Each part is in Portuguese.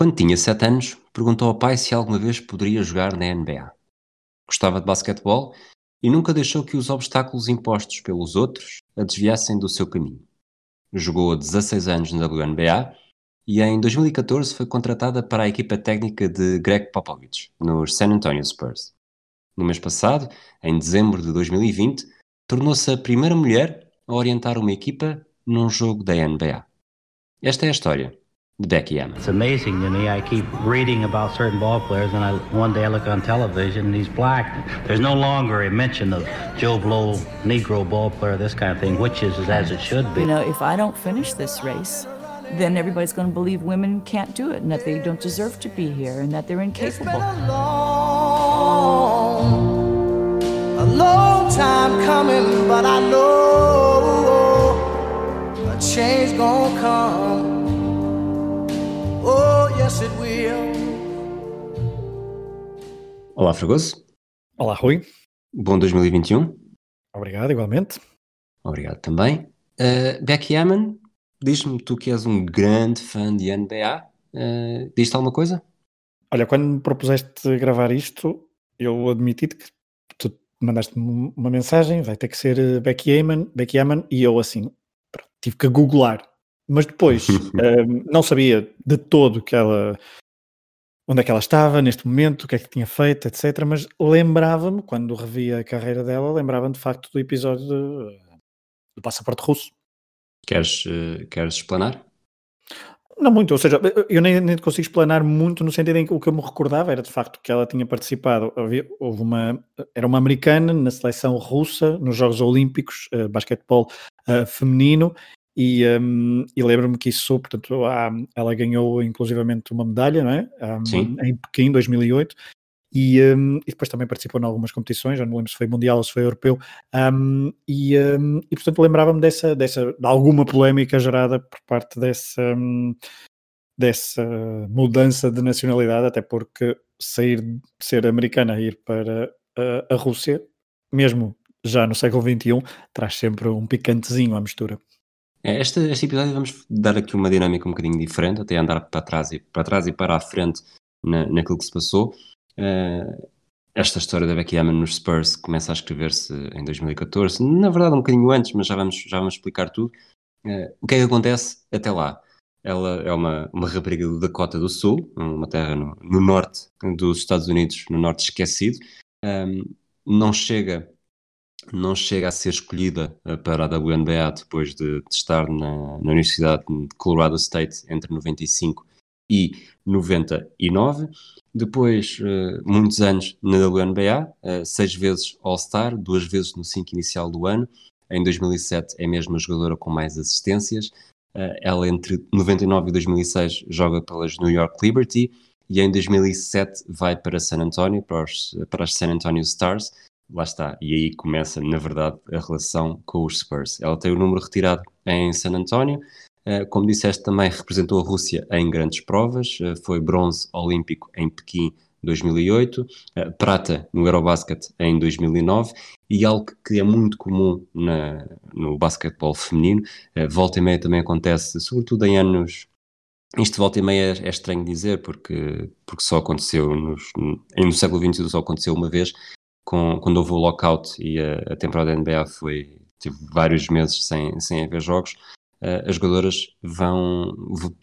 Quando tinha 7 anos, perguntou ao pai se alguma vez poderia jogar na NBA. Gostava de basquetebol e nunca deixou que os obstáculos impostos pelos outros a desviassem do seu caminho. Jogou 16 anos na WNBA e em 2014 foi contratada para a equipa técnica de Greg Popovich, nos San Antonio Spurs. No mês passado, em dezembro de 2020, tornou-se a primeira mulher a orientar uma equipa num jogo da NBA. Esta é a história de Becky It's amazing to me. I keep reading about certain ball players, and I, one day I look on television and he's black. There's no longer a mention of Joe Blow, Negro ball player, this kind of thing, which is as it should be. You know, if I don't finish this race, then everybody's going to believe women can't do it and that they don't deserve to be here and that they're incapable. a long, a long time coming, but I know a change gonna come. Oh, yes, it will. Olá, Fragoso. Olá, Rui. Bom 2021. Obrigado, igualmente. Obrigado também. Uh, Becky Hammon, diz-me tu que és um grande fã de NBA. Uh, Diz-te alguma coisa? Olha, quando me propuseste gravar isto, eu admiti que tu mandaste-me uma mensagem, vai ter que ser eh, Becky Hammon, Becky Hammon, e eu assim, pronto, tive que googlar. Mas depois, eh, não sabia de todo que ela, onde é que ela estava neste momento, o que é que tinha feito, etc. Mas lembrava-me, quando revia a carreira dela, lembrava-me de facto do episódio de- do Passaporte Russo. Queres, uh, queres explanar? Não muito, ou seja, eu nem, nem consigo explanar muito no sentido em que o que eu me recordava era de facto que ela tinha participado, havia- houve uma, era uma americana na seleção russa nos Jogos Olímpicos, uh, basquetebol uh, feminino, e, um, e lembro-me que isso, portanto, há- ela ganhou inclusivamente uma medalha, não é? Um, Sim. em Pequim, 2008, e, um, e depois também participou em algumas competições, já não lembro se foi mundial ou se foi europeu, um, e, um, e portanto lembrava-me dessa, dessa, de alguma polémica gerada por parte dessa, um, dessa mudança de nacionalidade, até porque sair de ser americana e ir para a, a Rússia, mesmo já no século XXI, traz sempre um picantezinho à mistura. É, Este, este episódio vamos dar aqui uma dinâmica um bocadinho diferente, até andar para trás e para, trás e para a frente na, naquilo que se passou. Eh, esta história da Becky Hammon nos Spurs começa a escrever-se em 2014, na verdade um bocadinho antes, mas já vamos, já vamos explicar tudo. Eh, o que é que acontece até lá? Ela é uma, uma rapariga do Dakota do Sul, uma terra no, no norte dos Estados Unidos, no norte esquecido. Ahm, não chega não chega a ser escolhida eh, para a WNBA depois de, de estar na, na Universidade de Colorado State entre 95 e 99. Depois, eh, muitos anos na WNBA, eh, seis vezes All-Star, duas vezes no 5 inicial do ano. Em 2007 é mesmo a jogadora com mais assistências. Ela entre 99 e 2006 joga pelas New York Liberty e em 2007 vai para San Antonio, para, os, para as San Antonio Stars. Lá está, e aí começa, na verdade, a relação com os Spurs. Ela tem o número retirado em San Antonio, Uh, como disseste, também representou a Rússia em grandes provas, uh, foi bronze olímpico em Pequim 2008, uh, prata no Eurobasket em 2009 e algo que é muito comum na, no basquetebol feminino, volta e meia também acontece, sobretudo em anos. Isto volta e meia é, é estranho dizer porque, porque só aconteceu nos, no século XXI só aconteceu uma vez, com, quando houve o lockout e a, a temporada da NBA foi, teve vários meses sem, sem haver jogos. Uh, as jogadoras vão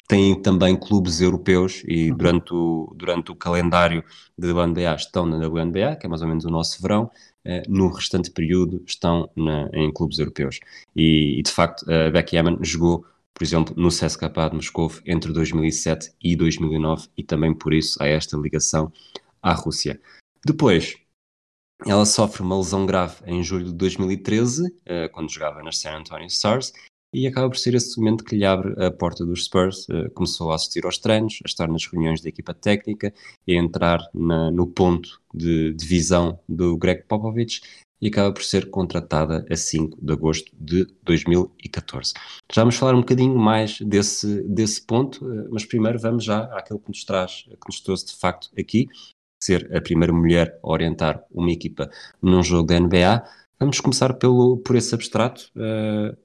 têm também clubes europeus e Uhum. durante o, durante o calendário da WNBA estão na WNBA, que é mais ou menos o nosso verão, uh, no restante período estão na, em clubes europeus. E, e, de facto, a Becky Hammon jogou, por exemplo, no CSKA de Moscou entre 2007 e 2009 e também por isso há esta ligação à Rússia. Depois, ela sofre uma lesão grave em julho de 2013, uh, quando jogava nas San Antonio Stars, e acaba por ser esse momento que lhe abre a porta dos Spurs. Uh, começou a assistir aos treinos, a estar nas reuniões da equipa técnica e a entrar na, no ponto de, de visão do Greg Popovich e acaba por ser contratada a 5 de agosto de 2014. Já vamos falar um bocadinho mais desse, desse ponto, uh, mas primeiro vamos já àquilo que nos traz, que nos trouxe de facto aqui, ser a primeira mulher a orientar uma equipa num jogo da NBA. Vamos começar pelo, por esse abstrato. Uh,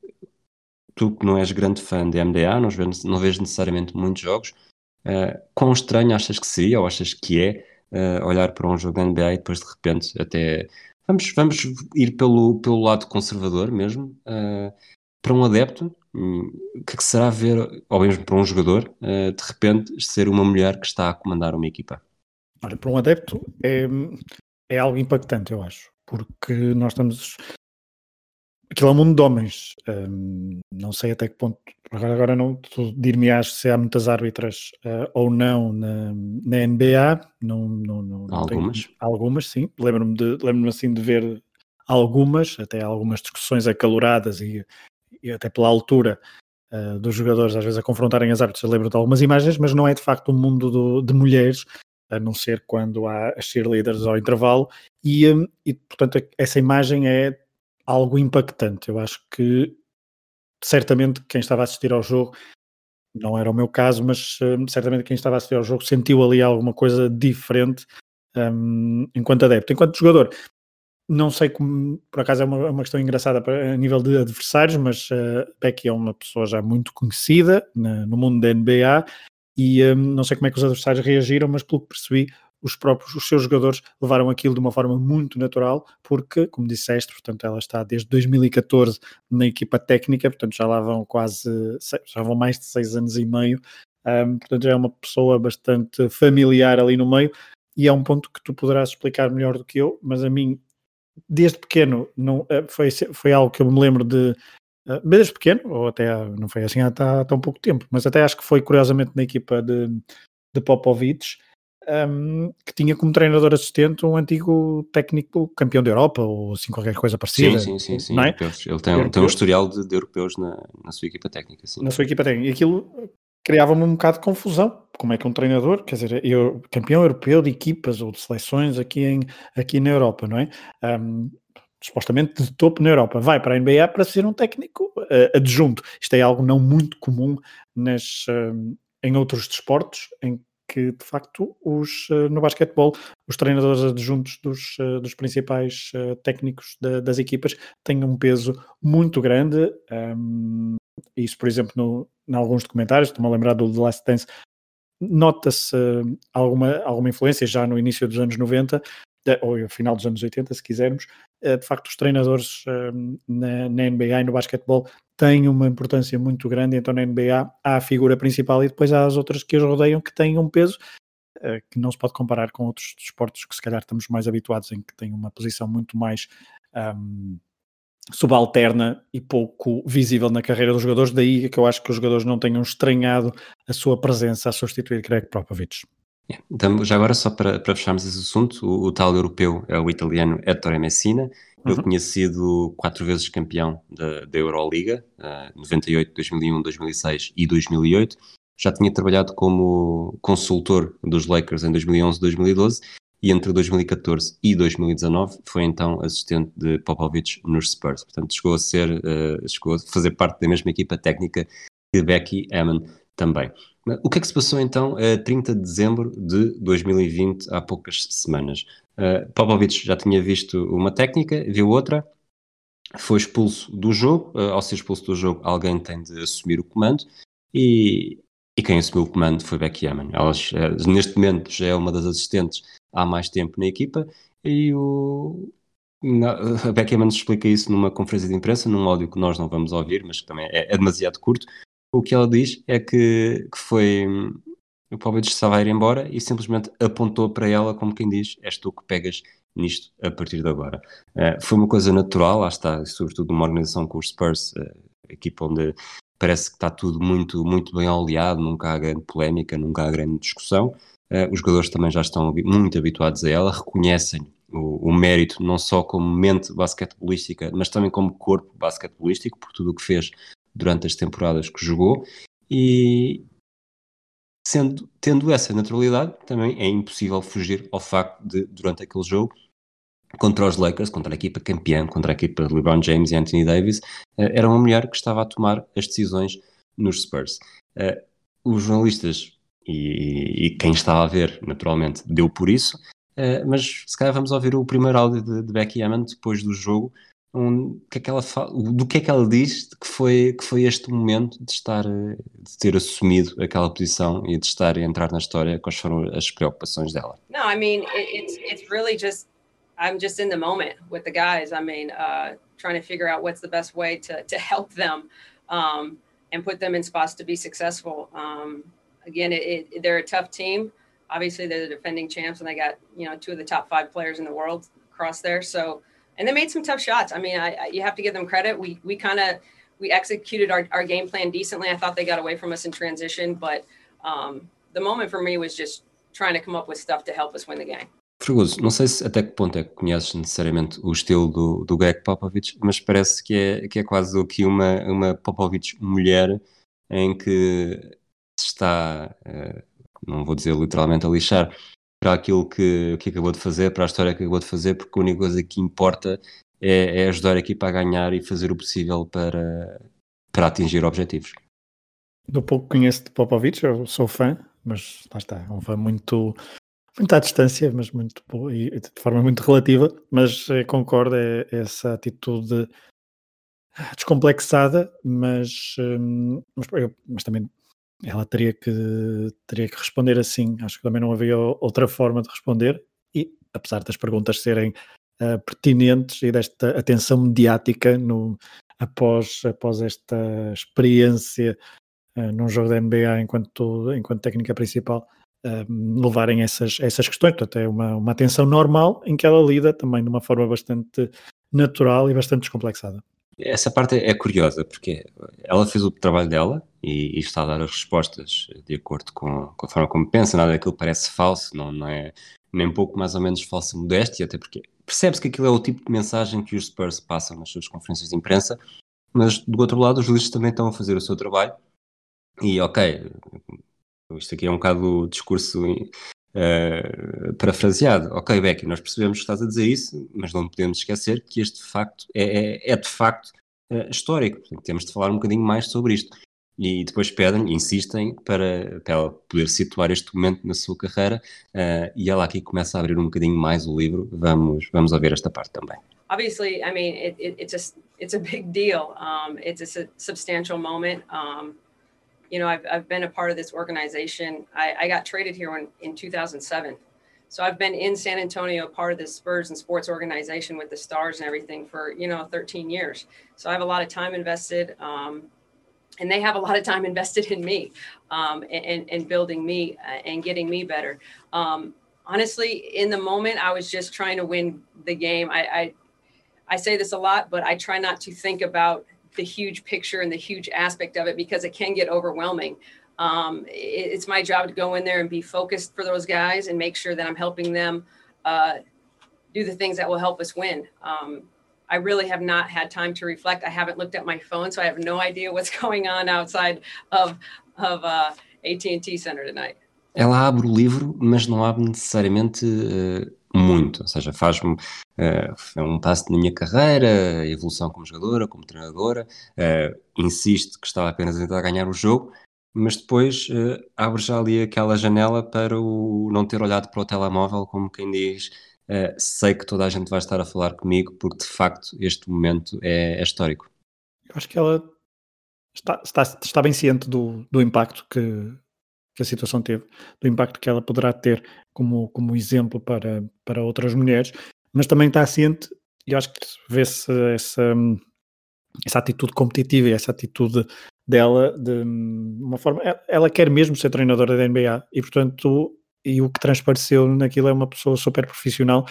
tu que não és grande fã de NBA, não vês, não vês necessariamente muitos jogos, Uh, quão estranho achas que seria, ou achas que é, uh, olhar para um jogo da NBA e depois de repente até. Vamos, vamos ir pelo, pelo lado conservador mesmo. Uh, para um adepto, um, o que, é que será ver, ou mesmo para um jogador, de repente ser uma mulher que está a comandar uma equipa? Olha, para um adepto é, é algo impactante, eu acho, porque nós estamos aquilo é um mundo de homens. Um, não sei até que ponto. Agora, agora não dir-me-ás se há muitas árbitras uh, ou não na, na NBA. Não, não, não, não algumas. Tenho, algumas, sim. Lembro-me lembro assim de ver algumas, até algumas discussões acaloradas e, e até pela altura uh, dos jogadores às vezes a confrontarem as árbitras. Lembro de algumas imagens, mas não é de facto um mundo do, de mulheres a não ser quando há as cheerleaders ao intervalo, e, um, e portanto essa imagem é algo impactante. Eu acho que certamente quem estava a assistir ao jogo, não era o meu caso, mas um, certamente quem estava a assistir ao jogo sentiu ali alguma coisa diferente um, enquanto adepto. Enquanto jogador, não sei como, por acaso é uma, é uma questão engraçada para, a nível de adversários, mas uh, Becky é uma pessoa já muito conhecida na, no mundo da NBA e um, não sei como é que os adversários reagiram, mas pelo que percebi, os próprios, os seus jogadores levaram aquilo de uma forma muito natural, porque, como disseste, portanto, ela está desde 2014 na equipa técnica, portanto, já lá vão quase, já vão mais de seis anos e meio, um, portanto, já é uma pessoa bastante familiar ali no meio, e é um ponto que tu poderás explicar melhor do que eu, mas a mim, desde pequeno, não, eh, foi, foi algo que eu me lembro de desde pequeno, ou até não foi assim há, há tão pouco tempo, mas até acho que foi curiosamente na equipa de, de Popovich, um, que tinha como treinador assistente um antigo técnico campeão da Europa ou assim qualquer coisa parecida. Sim, sim, sim. sim. É? Ele tem, tem um historial de, de europeus na, na, sua equipa técnica. Sim. Na sua equipa técnica. E aquilo criava-me um bocado de confusão. Como é que um treinador, quer dizer, eu, campeão europeu de equipas ou de seleções aqui, em, aqui na Europa, não é? Um, supostamente de topo na Europa, vai para a NBA para ser um técnico uh, adjunto. Isto é algo não muito comum nas, uh, em outros desportos, em que de facto os, eh, no basquetebol os treinadores adjuntos dos, dos principais técnicos das equipas têm um peso muito grande. Um, isso, por exemplo, no, em alguns documentários, estou-me a lembrar do The Last Dance, nota-se alguma, alguma influência já no início dos anos 90, ou final dos anos 80, se quisermos, de facto os treinadores na, na NBA e no basquetebol tem uma importância muito grande, então na NBA há a figura principal e depois há as outras que os rodeiam que têm um peso uh, que não se pode comparar com outros desportos que se calhar estamos mais habituados em que têm uma posição muito mais um, subalterna e pouco visível na carreira dos jogadores, daí que eu acho que os jogadores não tenham estranhado a sua presença a substituir Greg Popovich. Então, já agora, só para, para fecharmos esse assunto, o, o tal europeu é o italiano Ettore Messina, ele uhum. tinha sido quatro vezes campeão da, da Euroliga, uh, 98, 2001, 2006 e 2008. Já tinha trabalhado como consultor dos Lakers em 2011 2012 e entre 2014 e 2019 foi então assistente de Popovich nos Spurs. Portanto, chegou a ser, uh, chegou a fazer parte da mesma equipa técnica que Becky Hammond também. O que é que se passou então a 30 de dezembro de 2020, há poucas semanas? Uh, Popovich já tinha visto uma técnica, viu outra, foi expulso do jogo. Uh, ao ser expulso do jogo, alguém tem de assumir o comando e, e quem assumiu o comando foi Becky. Ela, uh, neste momento já é uma das assistentes há mais tempo na equipa e o, a Becky Hammond explica isso numa conferência de imprensa, num áudio que nós não vamos ouvir, mas que também é, é demasiado curto. O que ela diz é que, que foi o Popovich estava a ir embora e simplesmente apontou para ela como quem diz, és tu que pegas nisto a partir de agora. Uh, foi uma coisa natural, lá está, sobretudo numa organização com os Spurs, uh, equipa onde parece que está tudo muito, muito bem oleado, nunca há grande polémica, nunca há grande discussão. Uh, os jogadores também já estão muito habituados a ela, reconhecem o, o, mérito não só como mente basquetebolística, mas também como corpo basquetebolístico, por tudo o que fez durante as temporadas que jogou. E, Sendo, tendo essa naturalidade, também é impossível fugir ao facto de, durante aquele jogo, contra os Lakers, contra a equipa campeã, contra a equipa de LeBron James e Anthony Davis, eh, era uma mulher que estava a tomar as decisões nos Spurs. Eh, os jornalistas e, e quem estava a ver, naturalmente, deu por isso, eh, mas se calhar vamos ouvir o primeiro áudio de, de Becky Hammond depois do jogo, um, que é que ela do que é que ela diz que foi, que foi este momento de estar, de ter assumido aquela posição e de estar a entrar na história, quais foram as preocupações dela? No, I mean, it's, it's really just, I'm just in the moment with the guys. I mean, uh, trying to figure out what's the best way to, to help them um, and put them in spots to be successful. Um, again, it, it, they're a tough team. Obviously, they're the defending champs, and they got, you know, two of the top five players in the world across there. So, and they made some tough shots. I mean, I, I, you have to give them credit. We we kind of we executed our, our game plan decently. I thought they got away from us in transition, but um, the moment for me was just trying to come up with stuff to help us win the game. Fregoso, não sei se até que ponto é que conheces necessariamente o estilo do, do Greg Popovich, mas parece que é, que é quase aqui uma, uma Popovich mulher em que se está, uh, não vou dizer literalmente a lixar, para aquilo que, que acabou de fazer, para a história que acabou de fazer, porque a única coisa que importa é, é ajudar a equipa a ganhar e fazer o possível para, para atingir objetivos. Do pouco que conheço de Popovich, eu sou fã, mas lá está, é um fã muito, muito à distância, mas muito e de forma muito relativa, mas eh, concordo, é, é essa atitude descomplexada, mas, hum, mas, mas também ela teria que, teria que responder assim. Acho que também não havia outra forma de responder. E apesar das perguntas serem uh, pertinentes e desta atenção mediática no, após, após esta experiência uh, num jogo da NBA enquanto, enquanto técnica principal, uh, levarem essas, essas questões. Portanto, é uma, uma atenção normal em que ela lida também de uma forma bastante natural e bastante descomplexada. Essa parte é curiosa, porque ela fez o trabalho dela e, e está a dar as respostas de acordo com, com, a forma como pensa, nada daquilo parece falso, não, não é nem pouco mais ou menos falsa modéstia, até porque percebe-se que aquilo é o tipo de mensagem que os Spurs passam nas suas conferências de imprensa, mas do outro lado os juízes também estão a fazer o seu trabalho e ok, isto aqui é um bocado o discurso uh, parafraseado. Ok, Becky, nós percebemos que estás a dizer isso, mas não podemos esquecer que este facto é, é, é de facto uh, histórico. Portanto, temos de falar um bocadinho mais sobre isto. E depois pedem, insistem para, para ela poder situar este momento na sua carreira uh, e ela aqui começa a abrir um bocadinho mais o livro. Vamos, vamos ouvir esta parte também. Obviously, I mean, it, it, it's, a, it's a big deal. Um, it's a substantial moment. Um, you know, I've, I've been a part of this organization. I, I got traded here in, in 2007. So I've been in San Antonio, part of the Spurs and sports organization with the stars and everything for, you know, 13 years. So I have a lot of time invested. Um, and they have a lot of time invested in me um, and, and building me uh, and getting me better. Um, honestly, in the moment, I was just trying to win the game. I, I, I say this a lot, but I try not to think about the huge picture and the huge aspect of it because it can get overwhelming. Um, it, it's my job to go in there and be focused for those guys and make sure that I'm helping them uh, do the things that will help us win. Um, I really have not had time to reflect. I haven't looked at my phone, so I have no idea what's going on outside of of uh, AT&T Center tonight. Ela abre o livro, mas não abre necessariamente uh, muito, ou seja, faz-me uh, um passo na minha carreira, evolução como jogadora, como treinadora, uh, que estava apenas a tentar ganhar o jogo, mas depois uh, abre já ali aquela janela para o não ter olhado para o telemóvel, como quem diz, uh, sei que toda a gente vai estar a falar comigo, porque de facto este momento é, é histórico. Eu acho que ela está, está, está bem ciente do, do impacto que, que a situação teve, do impacto que ela poderá ter como, como exemplo para, para outras mulheres, mas também está ciente, e acho que vê-se essa, essa atitude competitiva e essa atitude dela de uma forma. Ela quer mesmo ser treinadora da NBA e, portanto, e o que transpareceu naquilo é uma pessoa super profissional,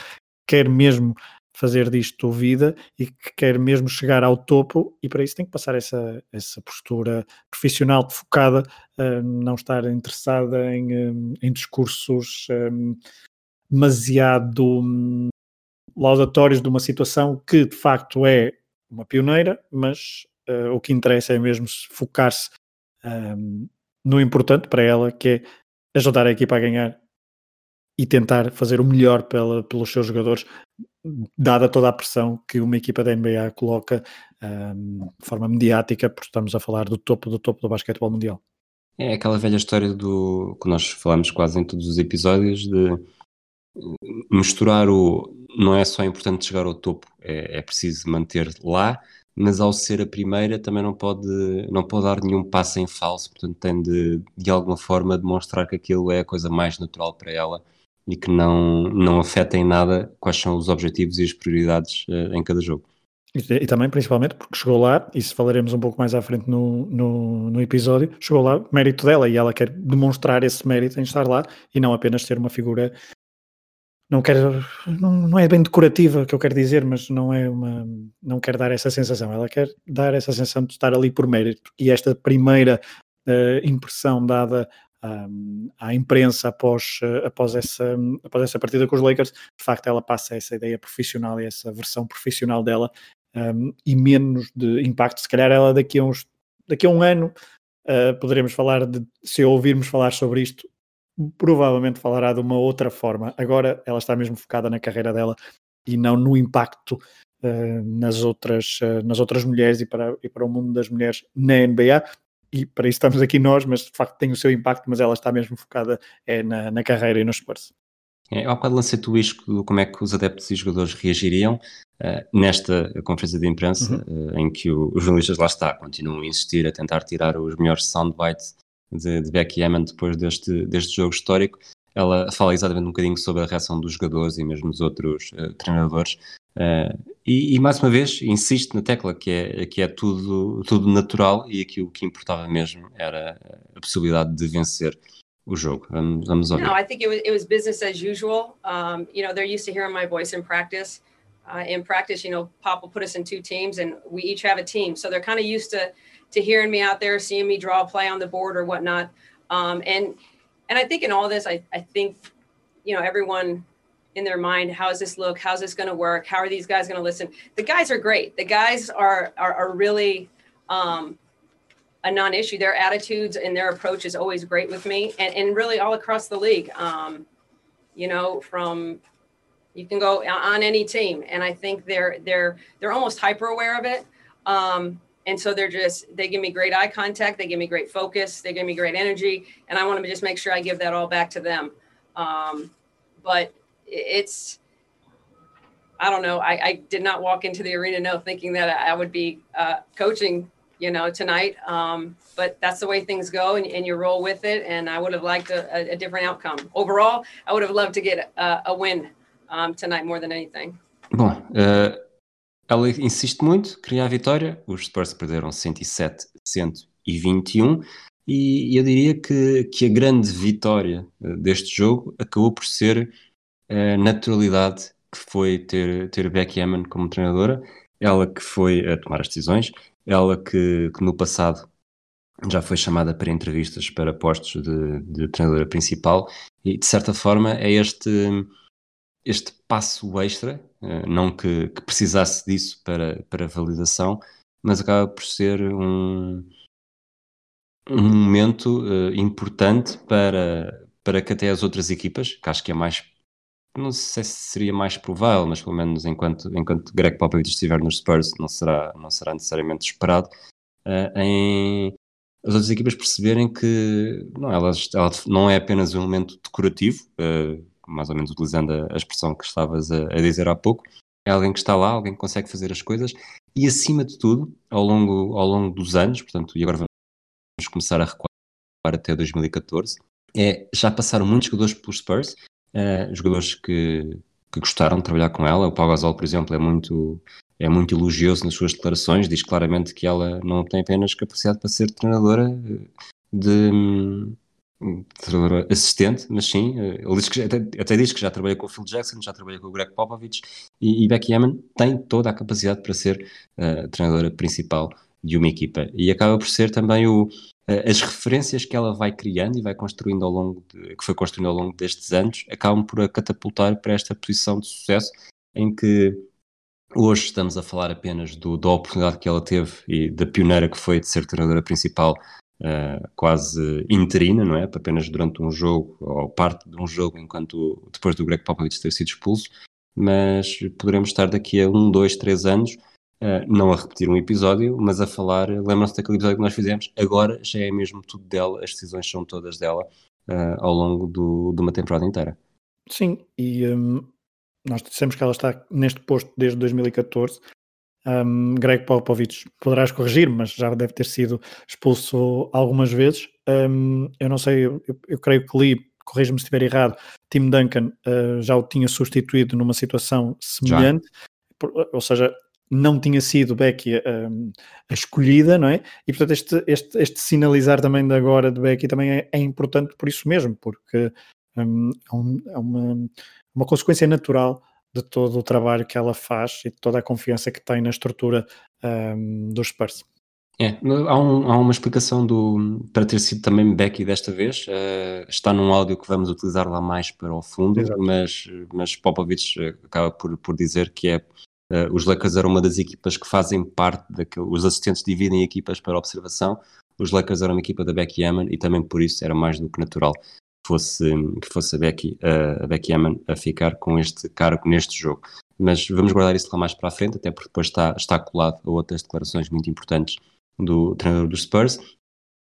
quer mesmo fazer disto vida e que quer mesmo chegar ao topo e para isso tem que passar essa, essa postura profissional focada, uh, não estar interessada em, um, em discursos um, demasiado um, laudatórios de uma situação que de facto é uma pioneira, mas uh, o que interessa é mesmo focar-se um, no importante para ela, que é ajudar a equipa a ganhar e tentar fazer o melhor pela, pelos seus jogadores, dada toda a pressão que uma equipa da NBA coloca um, de forma mediática, porque estamos a falar do topo do topo do basquetebol mundial. É aquela velha história do que nós falamos quase em todos os episódios de misturar o não é só importante chegar ao topo, é, é preciso manter lá, mas ao ser a primeira também não pode, não pode dar nenhum passo em falso, portanto tem de, de alguma forma demonstrar que aquilo é a coisa mais natural para ela e que não, não afeta em nada quais são os objetivos e as prioridades uh, em cada jogo. E, e, também, principalmente, porque chegou lá, e se falaremos um pouco mais à frente no, no, no, episódio, chegou lá mérito dela e ela quer demonstrar esse mérito em estar lá e não apenas ser uma figura. Não quer, não, não é bem decorativa que eu quero dizer, mas não é uma, não quer dar essa sensação. Ela quer dar essa sensação de estar ali por mérito. E esta primeira uh, impressão dada à imprensa após, uh, após, essa, após essa partida com os Lakers, de facto ela passa essa ideia profissional e essa versão profissional dela um, e menos de impacto. Se calhar ela daqui a, uns, daqui a um ano uh, poderemos falar de, se ouvirmos falar sobre isto, provavelmente falará de uma outra forma. Agora ela está mesmo focada na carreira dela e não no impacto uh, nas, outras, uh, nas outras mulheres e para, e para o mundo das mulheres na NBA. E para isso estamos aqui nós, mas de facto tem o seu impacto, mas ela está mesmo focada é, na, na carreira e no esforço. É, há bocado lancei-te o isco como é que os adeptos e jogadores reagiriam uh, nesta conferência de imprensa, uhum. uh, em que o, os jornalistas lá está, continuam a insistir, a tentar tirar os melhores soundbites de, de Becky Hammond depois deste, deste jogo histórico. Ela fala exatamente um bocadinho sobre a reação dos jogadores e mesmo dos outros uh, treinadores. E, e, mais uma vez, insiste na tecla que é, que é tudo, tudo natural e aqui o que importava mesmo era a possibilidade de vencer o jogo. Vamos, vamos ouvir. No, I think it was, it was business as usual. Um, you know, they're used to hearing my voice in practice. Uh, in practice, you know, Pop will put us in two teams, and we each have a team, so they're kind of used to to hearing me out there, seeing me draw a play on the board or whatnot. Um, and and I think in all this, I, I think, you know, everyone in their mind, how does this look? How's this going to work? How are these guys going to listen? The guys are great. The guys are are, are really um, a non-issue. Their attitudes and their approach is always great with me, and, and really all across the league. Um, you know, from you can go on any team, and I think they're they're they're almost hyper aware of it. Um, and so they're just they give me great eye contact, they give me great focus, they give me great energy, and I want to just make sure I give that all back to them. Um, but it's I don't know. I, I, did not walk into the arena no thinking that I would be uh, coaching you know, tonight. Um, but that's the way things go, and, and, you roll with it. And I would have liked a, a different outcome. Overall, I would have loved to get a, a win um, tonight more than anything. Bom, uh, ela insiste muito, queria a vitória. Os Spurs perderam 107-121. E eu diria que, que a grande vitória uh, deste jogo acabou por ser a naturalidade que foi ter, ter Becky Hammond como treinadora, ela que foi a tomar as decisões, ela que, que no passado já foi chamada para entrevistas para postos de, de treinadora principal e de certa forma é este este passo extra, eh, não que, que, precisasse disso para, para validação, mas acaba por ser um, um momento uh, importante para, para que até as outras equipas, que acho que é mais não sei se seria mais provável, mas pelo menos enquanto, enquanto Greg Popovich estiver nos Spurs, não será, não será necessariamente esperado, uh, em as outras equipas perceberem que não, ela, ela não é apenas um elemento decorativo, uh, mais ou menos utilizando a, a expressão que estavas a, a, dizer há pouco, é alguém que está lá, alguém que consegue fazer as coisas. E acima de tudo, ao longo, ao longo dos anos, portanto, e agora vamos começar a recuar até 2014, é, já passaram muitos jogadores pelos Spurs uh, jogadores que, que gostaram de trabalhar com ela. O Pau Gasol, por exemplo, é muito, é muito elogioso nas suas declarações, diz claramente que ela não tem apenas capacidade para ser treinadora de, treinadora assistente, mas sim, eh, ele diz que, até, até diz que já trabalha com o Phil Jackson, já trabalha com o Greg Popovich e, e Becky Hammond tem toda a capacidade para ser uh, treinadora principal de uma equipa. E acaba por ser também o, eh, as referências que ela vai criando e vai construindo ao longo de, que foi construindo ao longo destes anos acabam por a catapultar para esta posição de sucesso em que hoje estamos a falar apenas do, da oportunidade que ela teve e da pioneira que foi de ser treinadora principal uh, quase interina, não é? Apenas durante um jogo ou parte de um jogo enquanto depois do Greg Popovich ter sido expulso mas poderemos estar daqui a um, dois, três anos Uh, não a repetir um episódio, mas a falar. Lembram-se daquele episódio que nós fizemos? Agora já é mesmo tudo dela, as decisões são todas dela uh, ao longo do, de uma temporada inteira. Sim, e um, nós dissemos que ela está neste posto desde 2014. Um, Greg Popovich, poderás corrigir, mas já deve ter sido expulso algumas vezes. Um, eu não sei, eu, eu creio que li, corrija-me se estiver errado, Tim Duncan uh, já o tinha substituído numa situação semelhante, por, ou seja, não tinha sido Becky um, a escolhida, não é? E portanto este, este, este sinalizar também de agora de Becky também é, é importante por isso mesmo, porque é, é uma, uma consequência natural de todo o trabalho que ela faz e de toda a confiança que tem na estrutura um, dos Spurs. É, há, um, há, uma explicação do, para ter sido também Becky desta vez. Uh, está num áudio que vamos utilizar lá mais para o fundo, mas, mas Popovich acaba por, por dizer que é Uh, os Lakers eram uma das equipas que fazem parte daquele. Os assistentes dividem equipas para observação. Os Lakers eram uma equipa da Becky Hammond e também por isso era mais do que natural fosse, que fosse a, Becky, uh, a Becky Hammond a ficar com este cargo neste jogo. Mas vamos guardar isso lá mais para a frente, até porque depois está, está colado a outras declarações muito importantes do treinador dos Spurs.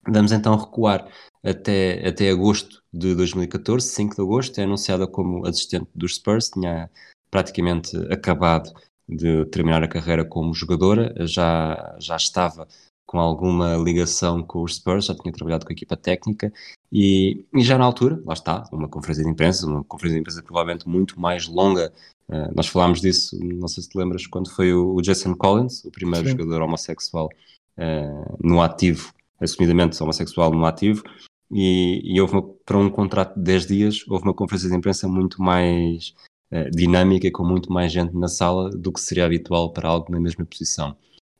Vamos então recuar até, até agosto de 2014, 5 de agosto, é anunciada como assistente dos Spurs, tinha praticamente acabado de terminar a carreira como jogadora, já, já estava com alguma ligação com os Spurs, já tinha trabalhado com a equipa técnica e, e já na altura, lá está, uma conferência de imprensa, uma conferência de imprensa provavelmente muito mais longa. Uh, nós falámos disso, não sei se te lembras, quando foi o, o Jason Collins, o primeiro Sim. jogador homossexual uh, no ativo, assumidamente homossexual no ativo, e, e houve uma, para um contrato de 10 dias, houve uma conferência de imprensa muito mais uh, dinâmica, com muito mais gente na sala do que seria habitual para algo na mesma posição.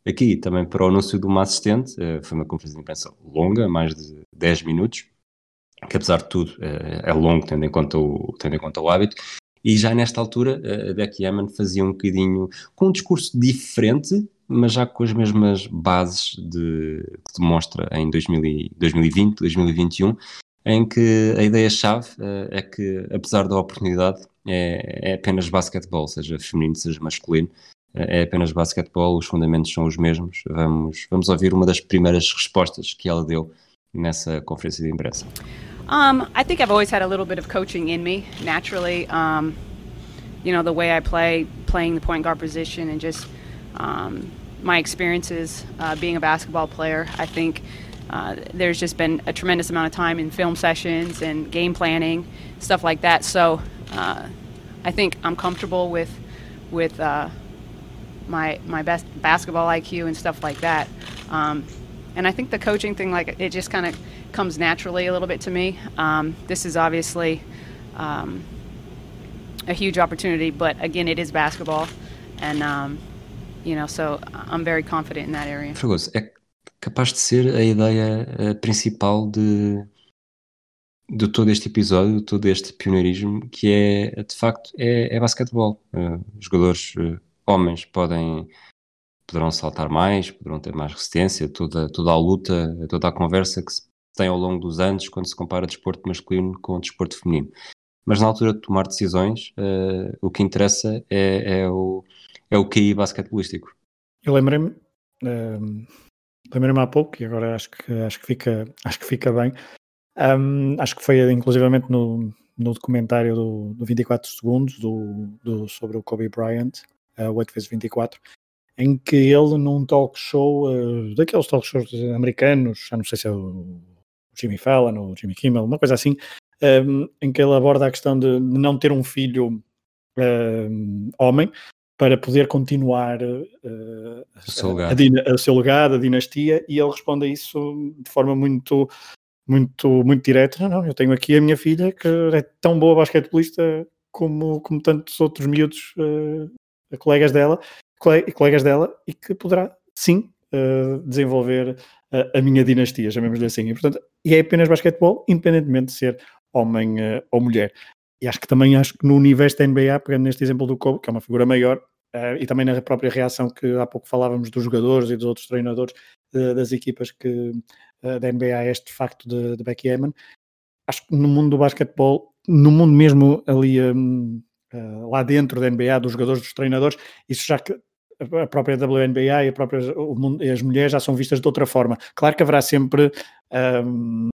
Aqui, também para o anúncio de uma assistente, uh, foi uma conferência de imprensa longa, mais de 10 minutos, que apesar de tudo uh, é longo, tendo em, conta o, tendo em conta o hábito, e já nesta altura a Becky Hammond fazia um bocadinho, com um discurso diferente, mas já com as mesmas bases de, que demonstra em 2000, 2020, 2021, em que a ideia-chave é que, apesar da oportunidade, é, é apenas basquetebol, seja feminino, seja masculino, é apenas basquetebol, os fundamentos são os mesmos. Vamos, vamos ouvir uma das primeiras respostas que ela deu nessa conferência de imprensa. Um, I think I've always had a little bit of coaching in me naturally. Um, you know, the way I play, playing the point guard position, and just um, my experiences uh, being a basketball player. I think uh, there's just been a tremendous amount of time in film sessions and game planning, stuff like that. So uh, I think I'm comfortable with with uh, my my best basketball IQ and stuff like that. Um, and I think the coaching thing, like it just kind of comes naturally a little bit to me. Um, this is obviously um, a huge opportunity, but again, it is basketball, and um, you know, so I'm very confident in that area. Fragoso, é capaz de ser a ideia uh, principal de de todo este episódio, de todo este pioneirismo, que é, de facto, é, é basquetebol. Uh, jogadores uh, homens podem, poderão saltar mais, poderão ter mais resistência, toda, toda a luta, toda a conversa que se tem ao longo dos anos quando se compara desporto masculino com desporto feminino. Mas na altura de tomar decisões, uh, o que interessa é, é, o, é o QI basquetebolístico. Eu lembrei-me, uh, lembrei-me há pouco, e agora acho que, acho que, fica, acho que fica bem, um, acho que foi inclusivamente no, no documentário do, do 24 segundos do, do, sobre o Kobe Bryant, uh, 8 vezes 24 em que ele num talk show, uh, daqueles talk shows americanos, já não sei se é o Jimmy Fallon ou o Jimmy Kimmel, uma coisa assim, um, em que ele aborda a questão de, de não ter um filho um, homem para poder continuar uh, o, seu a, a, seu legado, a dinastia, e ele responde a isso de forma muito muito, muito direto. Não, não, eu tenho aqui a minha filha que é tão boa basquetebolista como, como tantos outros miúdos uh, colegas dela, e colegas dela, e que poderá, sim, uh, desenvolver a, a minha dinastia, chamemos-lhe assim. E, portanto, e é apenas basquetebol, independentemente de ser homem uh, ou mulher. E acho que também acho que no universo da NBA, pegando neste exemplo do Kobe, que é uma figura maior, uh, e também na própria reação que há pouco falávamos dos jogadores e dos outros treinadores uh, das equipas que da NBA a este facto de, de Becky Hammond, acho que no mundo do basquetebol, no mundo mesmo ali um, lá dentro da NBA, dos jogadores, dos treinadores, isso já que a própria WNBA e a própria, mundo, as mulheres já são vistas de outra forma. Claro que haverá sempre um,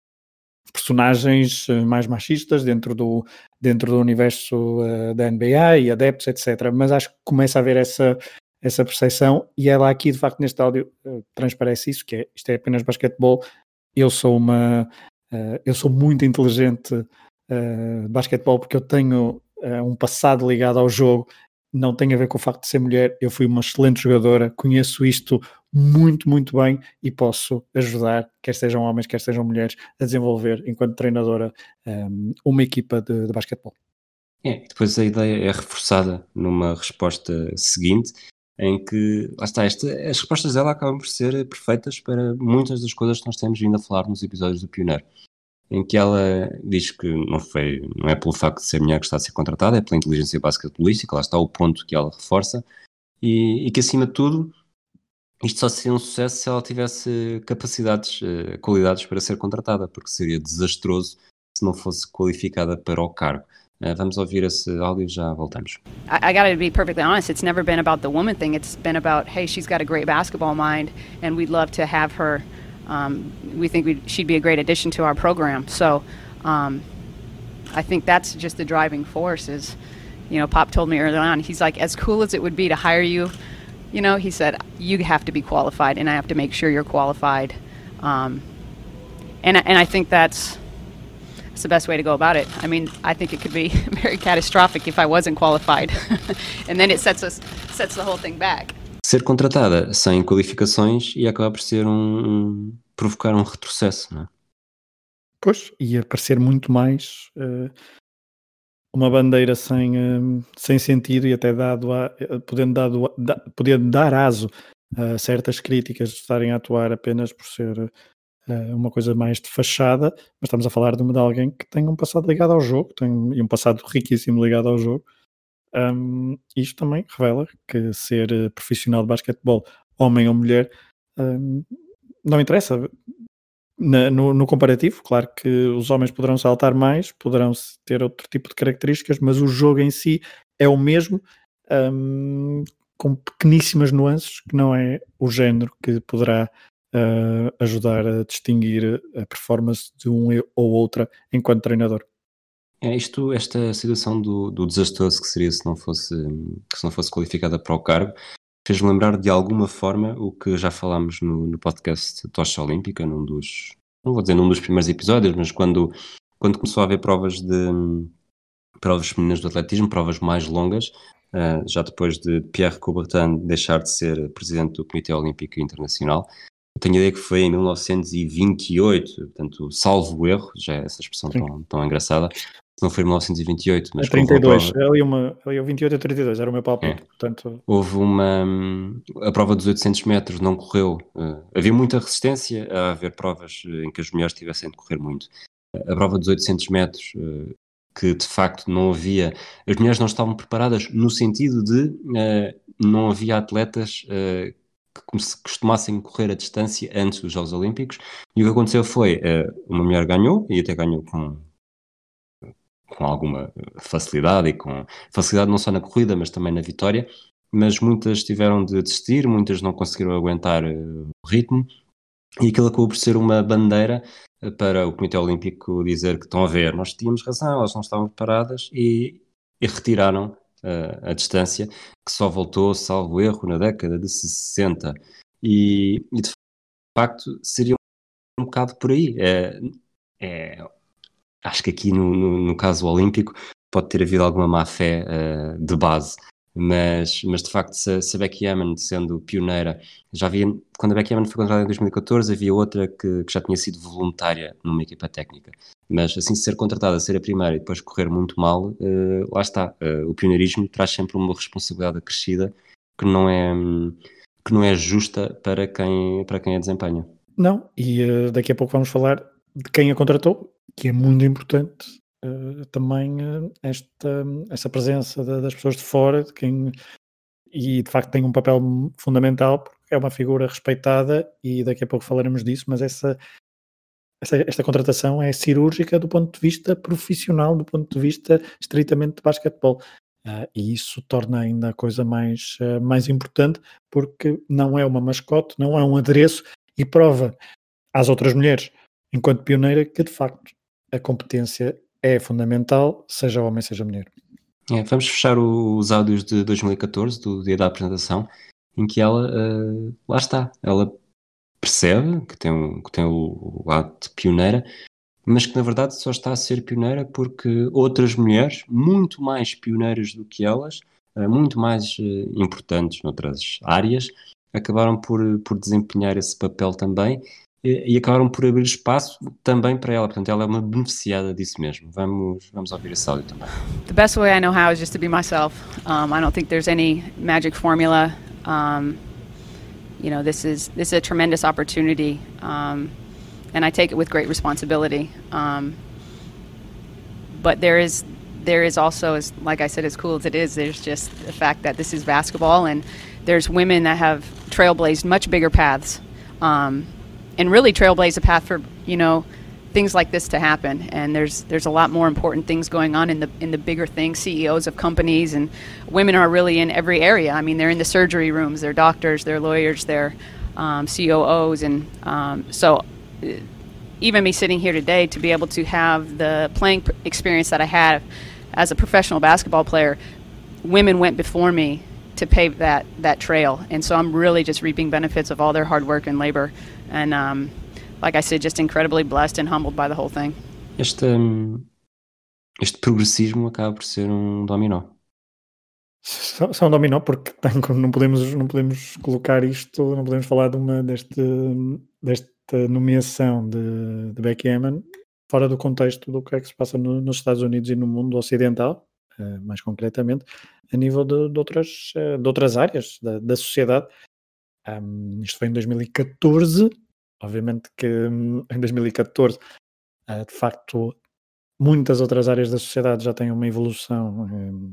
personagens mais machistas dentro do, dentro do universo uh, da NBA e adeptos, etc. Mas acho que começa a haver essa, essa percepção e ela aqui, de facto, neste áudio uh, transparece isso, que é, isto é apenas basquetebol, eu sou uma... Uh, eu sou muito inteligente de basquetebol porque eu tenho um passado ligado ao jogo, não tem a ver com o facto de ser mulher, eu fui uma excelente jogadora, conheço isto muito, muito bem e posso ajudar, quer sejam homens, quer sejam mulheres, a desenvolver, enquanto treinadora, um, uma equipa de, de basquetebol. É, depois a ideia é reforçada numa resposta seguinte, em que, lá está, esta, as respostas dela acabam por ser perfeitas para muitas das coisas que nós temos vindo a falar nos episódios do Pioneiro em que ela diz que não foi, não é pelo facto de ser mulher que está a ser contratada, é pela inteligência básica política, lá está o ponto que ela reforça, e, e, que acima de tudo isto só seria um sucesso se ela tivesse capacidades, uh, qualidades para ser contratada, porque seria desastroso se não fosse qualificada para o cargo. Uh, vamos ouvir esse áudio e já voltamos. I, I got be perfectly honest, it's never been about the woman thing. It's been about, hey, she's got a great basketball mind and we'd love to have her um, we think she'd be a great addition to our program. So um, I think that's just the driving force. Is you know, Pop told me early on. He's like, as cool as it would be to hire you, you know, he said you have to be qualified, and I have to make sure you're qualified. Um, and and I think that's that's the best way to go about it. I mean, I think it could be very catastrophic if I wasn't qualified, and then it sets us sets the whole thing back. Ser contratada sem qualificações e acabar por ser um, um provocar um retrocesso, não é? Pois, e parecer muito mais uh, uma bandeira sem, uh, sem sentido e até dado a, uh, podendo, dado, da, podendo dar aso a certas críticas de estarem a atuar apenas por ser uma coisa mais de fachada, mas estamos a falar de, de alguém que tem um passado ligado ao jogo, tem, um passado riquíssimo ligado ao jogo, um, isto também revela que ser eh, profissional de basquetebol, homem ou mulher, um, não interessa. Na, no, no, comparativo, claro que os homens poderão saltar mais, poderão ter outro tipo de características, mas o jogo em si é o mesmo, um, com pequeníssimas nuances, que não é o género que poderá uh, ajudar a distinguir a performance de um ou outra enquanto treinador. É isto, esta situação do, do desastroso que seria se não fosse, se não fosse qualificada para o cargo, fez-me lembrar de alguma forma o que já falámos no, no podcast Tocha Olímpica, num dos, não vou dizer num dos primeiros episódios, mas quando, quando começou a haver provas de provas femininas do atletismo, provas mais longas, uh, já depois de Pierre Coubertin deixar de ser presidente do Comitê Olímpico Internacional, eu tenho a ideia que foi em 1928, portanto, salvo erro, já é essa expressão tão, tão engraçada, não foi em 1928, mas. É 32, prova... ali, uma, ali 28 a 32, era o meu palpite. É. Portanto... Houve uma. A prova dos 800 metros não correu. Uh, havia muita resistência a haver provas eh, em que as mulheres tivessem de correr muito. A prova dos 800 metros, uh, que de facto não havia. As mulheres não estavam preparadas no sentido de uh, não havia atletas que costumassem correr a distância antes dos Jogos Olímpicos. E o que aconteceu foi: uma mulher ganhou, e até ganhou com com alguma facilidade e com facilidade não só na corrida, mas também na vitória. Mas muitas tiveram de desistir, muitas não conseguiram aguentar eh, o ritmo, e aquilo acabou por ser uma bandeira eh, para o Comitê Olímpico dizer que estão a ver, nós tínhamos razão, elas não estavam preparadas e, e retiraram uh, a distância, que só voltou, salvo erro, na década de 60. E, e de facto seria um bocado por aí. É, é acho que aqui no, no, no, caso olímpico pode ter havido alguma má fé uh, de base, mas, mas de facto se, se a Becky Hammond sendo pioneira, já havia, quando a Becky Hammond foi contratada em 2014 havia outra que, que, já tinha sido voluntária numa equipa técnica, mas assim ser contratada, ser a primeira e depois correr muito mal, uh, lá está, uh, o pioneirismo traz sempre uma responsabilidade acrescida que não é, que não é justa para quem, para quem a desempenha. Não, e daqui a pouco vamos falar de quem a contratou que é muito importante uh, também uh, esta, essa presença da, das pessoas de fora, de quem e de facto tem um papel fundamental porque é uma figura respeitada e daqui a pouco falaremos disso, mas essa, essa, esta contratação é cirúrgica do ponto de vista profissional, do ponto de vista estritamente de basquetebol. Uh, e isso torna ainda a coisa mais, uh, mais importante porque não é uma mascote, não é um adereço e prova às outras mulheres, enquanto pioneira, que de facto a competência é fundamental, seja homem, seja mulher. É, vamos fechar os áudios de 2014, do dia da apresentação, em que ela, uh, lá está, ela percebe que tem, um, que tem o, o ato de pioneira, mas que na verdade só está a ser pioneira porque outras mulheres, muito mais pioneiras do que elas, uh, muito mais uh, importantes noutras áreas, acabaram por, por desempenhar esse papel também e, acabaram por abrir espaço também para ela. Portanto, ela é uma beneficiada disso mesmo. Vamos, vamos ouvir esse áudio também. The best way I know how is just to be myself. Um, I don't think there's any magic formula. Um, you know, this is this is a tremendous opportunity, um, and I take it with great responsibility. Um, but there is there is also, as like I said, as cool as it is, there's just the fact that this is basketball, and there's women that have trailblazed much bigger paths, um, and really trailblaze a path for you know things like this to happen. And there's there's a lot more important things going on in the in the bigger things. CEOs of companies and women are really in every area. I mean, they're in the surgery rooms, they're doctors, they're lawyers, they're um, COOs, and um, so. Uh, even me sitting here today to be able to have the playing experience that I had as a professional basketball player, women went before me to pave that that trail, and so I'm really just reaping benefits of all their hard work and labor, and um, like I said, just incredibly blessed and humbled by the whole thing. Este este progressismo acaba por ser um dominó. São dominó porque não podemos não podemos colocar isto, não podemos falar de uma deste desta nomeação de, de Becky Hammond fora do contexto do que é que se passa no, nos Estados Unidos e no mundo ocidental, uh, mais concretamente, a nível de, de outras, uh, de outras áreas da, da sociedade. Um, isto foi em 2014, obviamente que um, em 2014, uh, eh, de facto, muitas outras áreas da sociedade já têm uma evolução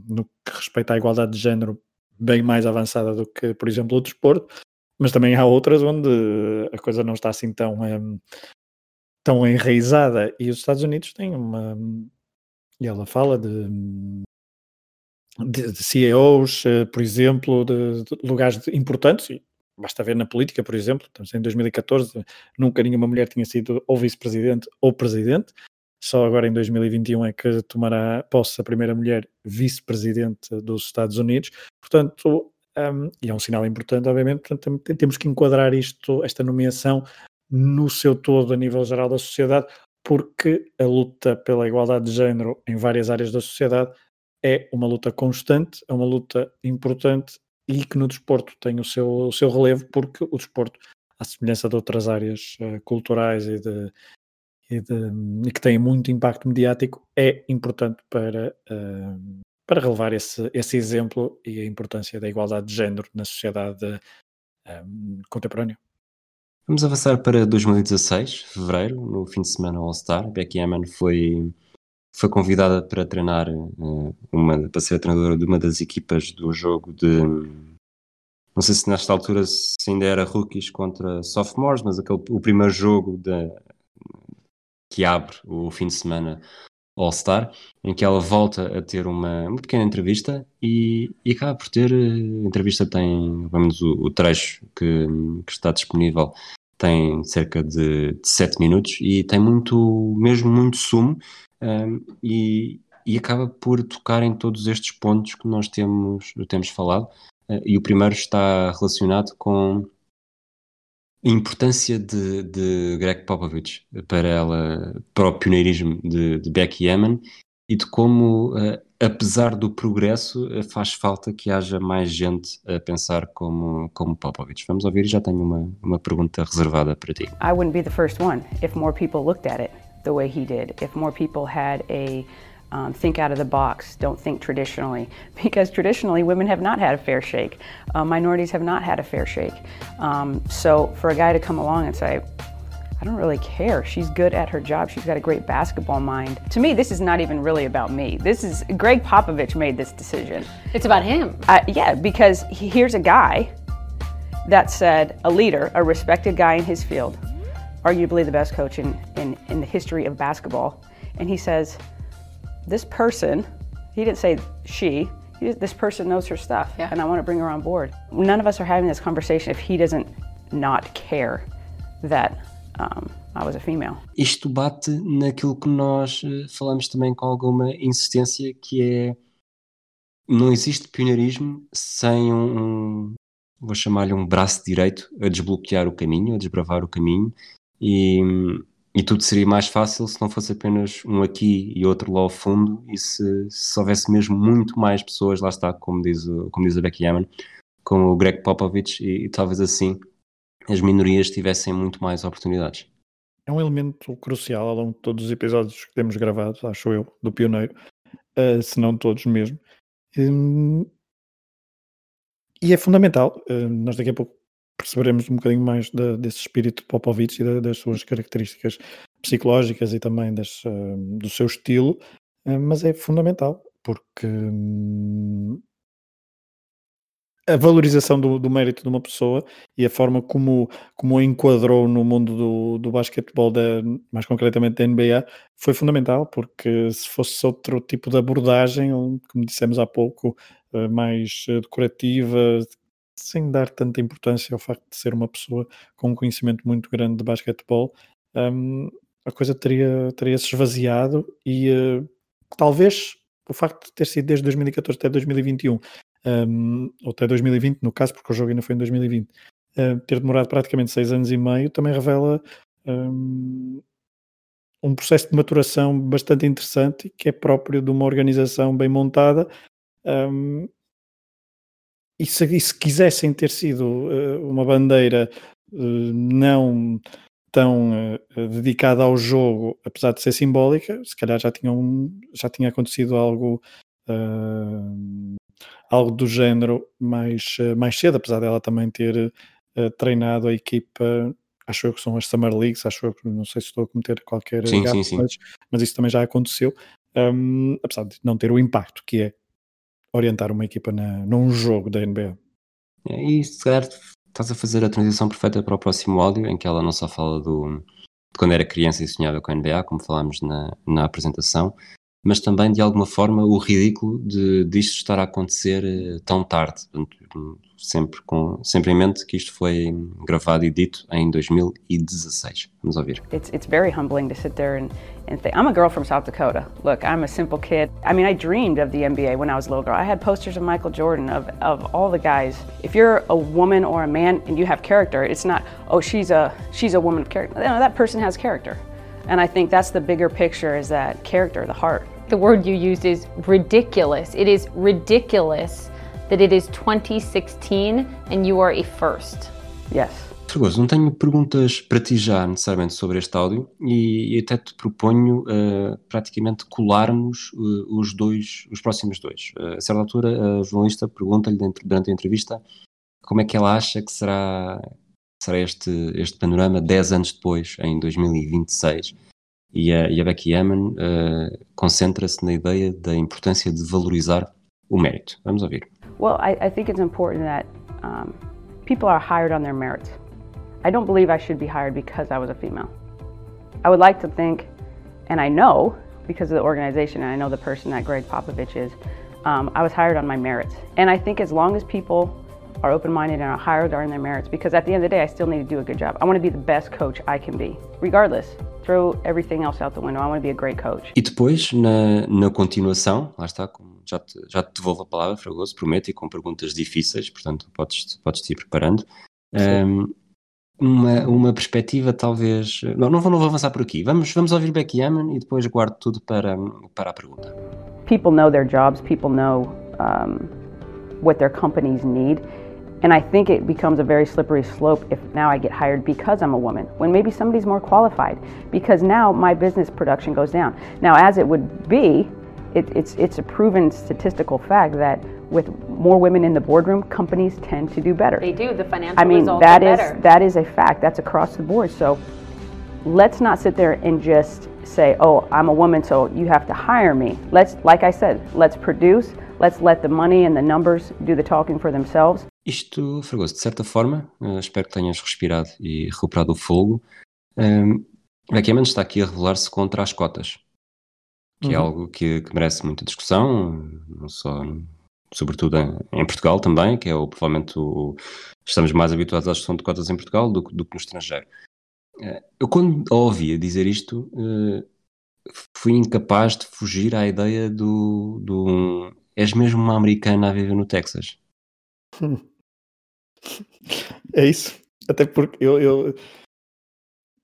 no que respeita à igualdade de género bem mais avançada do que, por exemplo, o desporto, mas também há outras onde a coisa não está assim tão, um, tão enraizada. E os Estados Unidos têm uma. E ela fala de, de, de CEOs, eh, por exemplo, de, de lugares importantes. Basta ver na política, por exemplo, estamos em 2014, nunca nenhuma mulher tinha sido ou vice-presidente ou presidente. Só agora em 2021 é que tomará posse a primeira mulher vice-presidente dos Estados Unidos. Portanto, um, e é um sinal importante, obviamente, portanto, temos que enquadrar isto, esta nomeação, no seu todo, a nível geral da sociedade, porque a luta pela igualdade de género em várias áreas da sociedade é uma luta constante, é uma luta importante e que no desporto tem o seu, o seu relevo, porque o desporto, à semelhança de outras áreas uh, culturais e, de, e, de, que têm muito impacto mediático, é importante para, uh, para relevar esse, esse exemplo e a importância da igualdade de género na sociedade um, contemporânea. Vamos avançar para 2016, fevereiro, no fim de semana All-Star. Becky Hammond foi, foi convidada para treinar, uh, uma, para ser a treinadora de uma das equipas do jogo de. Não sei se nesta altura se ainda era rookies contra sophomores, mas aquele, o primeiro jogo de, que abre o fim de semana All-Star, em que ela volta a ter uma, uma pequena entrevista e, e acaba por ter. A entrevista tem, vamos, o, o trecho que, que, está disponível tem cerca de, de 7 minutos e tem muito, mesmo muito sumo um, e, e acaba por tocar em todos estes pontos que nós temos, temos falado. Uh, e o primeiro está relacionado com a importância de, de Greg Popovich para ela, para o pioneirismo de, de Becky Hammond e de como, uh, apesar do progresso, uh, faz falta que haja mais gente a pensar como, como Popovich. Vamos ouvir, já tenho uma, uma pergunta reservada para ti. I wouldn't be the first one if more people looked at it the way he did, if more people had a um, think out of the box, don't think traditionally, because traditionally women have not had a fair shake. Uh, minorities have not had a fair shake. Um, so for a guy to come along and say, I don't really care. She's good at her job. She's got a great basketball mind. To me, this is not even really about me. This is Greg Popovich made this decision. It's about him. Uh, yeah, because he, here's a guy that said, a leader, a respected guy in his field, arguably the best coach in, in, in the history of basketball. And he says, this person, he didn't say she, he, this person knows her stuff, yeah. and I want to bring her on board. None of us are having this conversation if he doesn't not care that um, I was a female. Isto bate naquilo que nós eh, falamos também com alguma insistência, que é não existe pioneirismo sem um, um vou chamar-lhe um braço direito a desbloquear o caminho, a desbravar o caminho e, e tudo seria mais fácil se não fosse apenas um aqui e outro lá ao fundo e se, se houvesse mesmo muito mais pessoas, lá está, como diz, como diz a Becky Hammond, como o Greg Popovich e, e talvez assim as minorias tivessem muito mais oportunidades. É um elemento crucial ao longo de todos os episódios que temos gravados, acho eu, do Pioneiro, uh, se não todos mesmo. Um, e é fundamental. Uh, nós daqui a pouco perceberemos um bocadinho mais de, desse espírito Popovich e de, das suas características psicológicas e também das, uh, do seu estilo, uh, mas é fundamental porque hum, a valorização do, do, mérito de uma pessoa e a forma como, como a enquadrou no mundo do, do basquetebol, da, mais concretamente da NBA, foi fundamental, porque se fosse outro tipo de abordagem, como dissemos há pouco, eh, mais decorativa, sem dar tanta importância ao facto de ser uma pessoa com um conhecimento muito grande de basquetebol, um, a coisa teria, teria se esvaziado e uh, talvez o facto de ter sido desde 2014 até 2021 um, ou até 2020, no caso, porque o jogo ainda foi em 2020, uh, ter demorado praticamente seis anos e meio, também revela um, um processo de maturação bastante interessante que é próprio de uma organização bem montada. Um, e, se, e se, quisessem ter sido uh, uma bandeira uh, não tão uh, dedicada ao jogo, apesar de ser simbólica, se calhar já, tinham, já tinha acontecido algo algo do género mais, mais cedo, apesar dela também ter treinado a equipa, acho eu que são as Summer Leagues, acho eu que não sei se estou a cometer qualquer sim, sim, sim. Mas, mas, isso também já aconteceu, um, apesar de não ter o impacto que é orientar uma equipa na, num jogo da NBA. É, e se calhar estás a fazer a transição perfeita para o próximo áudio, em que ela não só fala do, de quando era criança e sonhava com a NBA, como falámos na, na apresentação, mas também de alguma forma o ridículo de disto estar a acontecer uh, tão tarde. Sempre, com, sempre em mente que isto foi gravado e dito em 2016. Vamos ouvir. It's, it's very humbling to sit there and, and think, I'm a girl from South Dakota. Look, I'm a simple kid. I mean, I dreamed of the NBA when I was a little girl. I had posters of Michael Jordan, of, of all the guys. If you're a woman or a man and you have character, it's not, oh, she's a, she's a woman of character. No, that person has character. And I think that's the bigger picture is that character, the heart. The word you used is ridiculous. It is ridiculous that it is 2016 and you are a first. Yes. Fregoso, não tenho perguntas para ti já necessariamente sobre este áudio e, e até te proponho uh, praticamente colarmos uh, os dois, os próximos dois. Uh, a certa altura, a jornalista pergunta-lhe durante a entrevista como é que ela acha que será, será este, este panorama 10 anos depois, em 2026. E a, e a Becky uh, concentra-se na ideia da importância de valorizar o mérito. Vamos ouvir. Well, I, I think it's important that um, people are hired on their merits. I don't believe I should be hired because I was a female. I would like to think, and I know because of the organization, and I know the person that Greg Popovich is, um, I was hired on my merits. And I think as long as people are open-minded and are hired on their merits, because at the end of the day, I still need to do a good job. I want to be the best coach I can be, regardless. throw everything else out the window. I want to be a great coach. E depois, na, na continuação, lá está, já te, já te devolvo a palavra, Fragoso, prometo, e com perguntas difíceis, portanto, podes, podes te ir preparando. Um, uma, uma perspectiva talvez. Não, não vou, não vou avançar por aqui. Vamos, vamos ouvir Becky Hammond e depois guardo tudo para, para a pergunta. People know their jobs, people know um, what their companies need. And I think it becomes a very slippery slope if now I get hired because I'm a woman, when maybe somebody's more qualified, because now my business production goes down. Now, as it would be, it, it's, it's a proven statistical fact that with more women in the boardroom, companies tend to do better. They do. The financial I mean, results that is, that is a fact. That's across the board. So let's not sit there and just say, oh, I'm a woman, so you have to hire me. Let's, like I said, let's produce, let's let the money and the numbers do the talking for themselves. Isto, Fragoso, de certa forma, uh, espero que tenhas respirado e recuperado o fogo. Um, Beckman está aqui a revelar-se contra as cotas, que é uhum. é algo que, que, merece muita discussão, não só, sobretudo em, Portugal também, que é o, provavelmente o, estamos mais habituados à discussão de cotas em Portugal do, do que no estrangeiro. Uh, eu quando a ouvia dizer isto, uh, fui incapaz de fugir à ideia do, do és mesmo uma americana a viver no Texas. É isso. Até porque eu, eu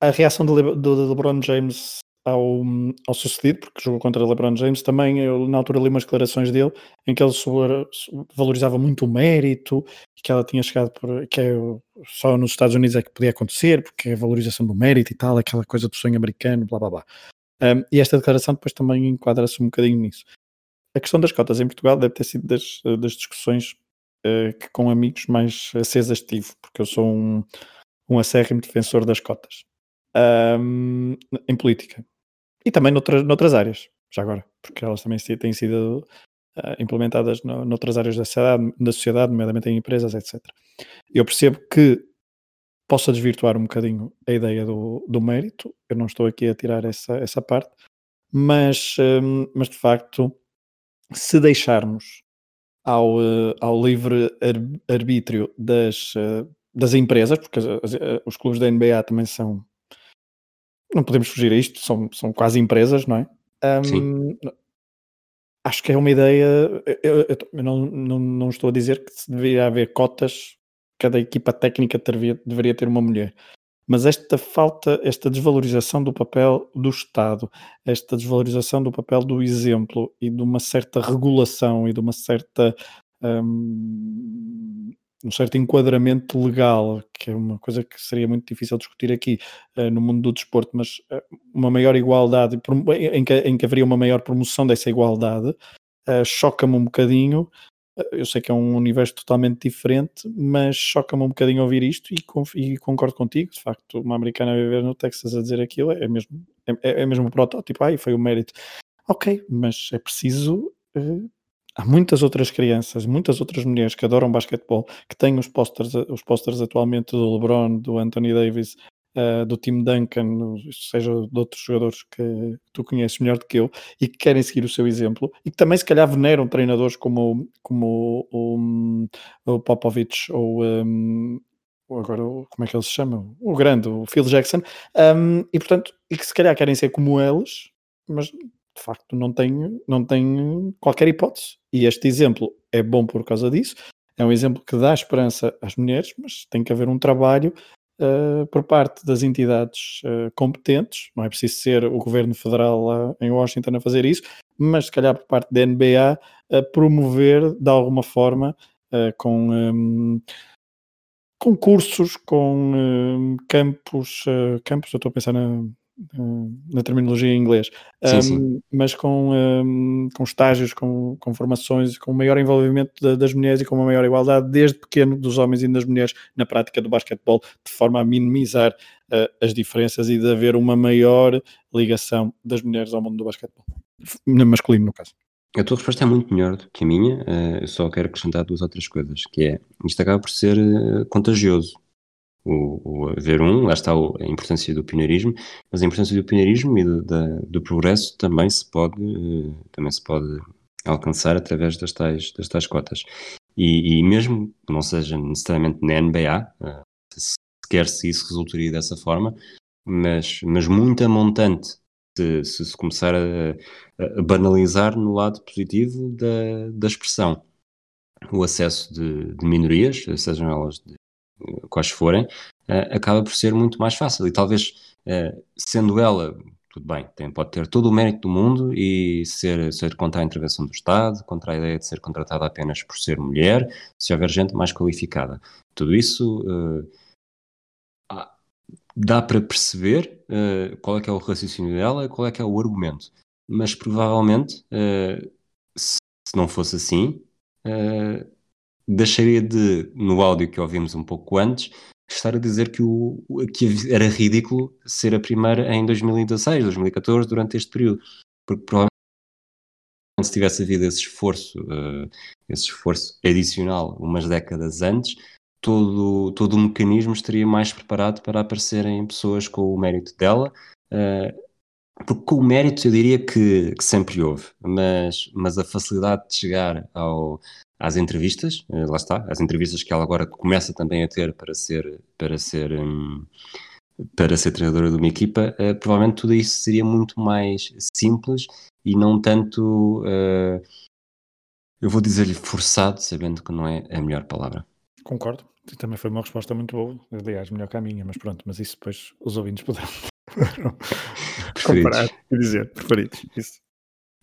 a reação do, Le, do, LeBron James ao, ao sucedido, porque jogou contra LeBron James, também eu na altura li umas declarações dele em que ele valorizava muito o mérito e que ela tinha chegado por que é, só nos Estados Unidos é que podia acontecer, porque é a valorização do mérito e tal, aquela coisa do sonho americano, blá blá blá. Um, e esta declaração depois também enquadra-se um bocadinho nisso. A questão das cotas em Portugal deve ter sido das, das discussões uh, que com amigos mais acesas tive, porque eu sou um, um acérrimo defensor das cotas. Um, em política. E também noutras, noutras áreas, já agora, porque elas também têm sido uh, implementadas no, noutras áreas da sociedade, da sociedade, nomeadamente em empresas, etc. Eu percebo que possa desvirtuar um bocadinho a ideia do, do mérito, eu não estou aqui a tirar essa, essa parte, mas, um, mas de facto, se deixarmos ao, uh, ao livre arbítrio das, uh, das empresas, porque as, as, os clubes da NBA também são, não podemos fugir a isto, são, são quase empresas, não é? Um, acho que é uma ideia. Eu, eu, eu não, não, não, estou a dizer que deveria haver cotas cada equipa técnica deveria, deveria ter uma mulher. Mas esta falta, esta desvalorização do papel do Estado, esta desvalorização do papel do exemplo e de uma certa regulação e de uma certa um, um certo enquadramento legal, que é uma coisa que seria muito difícil discutir aqui uh, no mundo do desporto, mas uh, uma maior igualdade, em que, em que haveria uma maior promoção dessa igualdade, uh, choca-me um bocadinho eu sei que é um universo totalmente diferente, mas choca-me um bocadinho ouvir isto e, e, concordo contigo. De facto, uma americana a viver no Texas a dizer aquilo é mesmo, é, é mesmo um protótipo. Ai, foi o mérito. Ok, mas é preciso. Uh, há muitas outras crianças, muitas outras mulheres que adoram basquetebol, que têm os posters, os posters atualmente do LeBron, do Anthony Davis, uh, do Tim Duncan, seja de outros jogadores que tu conheces melhor do que eu e que querem seguir o seu exemplo e que também se calhar veneram treinadores como, como o, o, Popovich ou um, agora como é que ele se chama? O grande, o Phil Jackson, um, e portanto, e que se calhar querem ser como eles, mas de facto não tem, não tem qualquer hipótese. E este exemplo é bom por causa disso. É um exemplo que dá esperança às mulheres, mas tem que haver um trabalho uh, por parte das entidades uh, competentes, não é preciso ser o governo federal em Washington a fazer isso, mas se calhar por parte da NBA a promover de alguma forma uh, com um, concursos, com um, campos, campos, eu estou a pensar na, na terminologia em inglês, sim, um, sim. mas com, um, com estágios, com, com formações, com maior envolvimento da, das mulheres e com uma maior igualdade desde pequeno dos homens e das mulheres na prática do basquetebol, de forma a minimizar uh, as diferenças e de haver uma maior ligação das mulheres ao mundo do basquetebol, masculino no caso. A tua resposta é muito melhor do que a minha, uh, eu só quero acrescentar duas outras coisas, que é, isto acaba por ser uh, contagioso, o, o haver um, lá está a importância do pioneirismo, mas a importância do pioneirismo e do, da, do progresso também se pode, eh, também se pode alcançar através das tais, das tais cotas. E, e mesmo que não seja necessariamente na NBA, uh, se quer se isso resultaria dessa forma, mas, mas muita montante se, se, se começar a, a, banalizar no lado positivo da, da expressão. O acesso de, de minorias, sejam elas de quais forem, uh, acaba por ser muito mais fácil. E talvez, uh, sendo ela, tudo bem, tem, pode ter todo o mérito do mundo e ser, ser contra a intervenção do Estado, contra a ideia de ser contratada apenas por ser mulher, se houver gente mais qualificada. Tudo isso uh, dá para perceber qual é que é o raciocínio dela, qual é que é o argumento. Mas provavelmente, se, se não fosse assim, deixaria de, no áudio que ouvimos um pouco antes, estar a dizer que, o, que era ridículo ser a primeira em 2016, 2014, durante este período. Porque provavelmente se tivesse havido esse esforço, uh, esse esforço adicional umas décadas antes, todo, todo o mecanismo estaria mais preparado para aparecerem pessoas com o mérito dela. Uh, porque com o mérito eu diria que, que, sempre houve, mas, mas a facilidade de chegar ao, às entrevistas, uh, lá está, às entrevistas que ela agora começa também a ter para ser, para ser um, para ser treinadora de uma equipa, uh, provavelmente tudo isso seria muito mais simples e não tanto, uh, eu vou dizer-lhe forçado, sabendo que não é a melhor palavra. Concordo. Também foi uma resposta muito boa, aliás, melhor que a minha, mas pronto, mas isso depois os ouvintes poderão comparar e dizer, preferidos. Isso.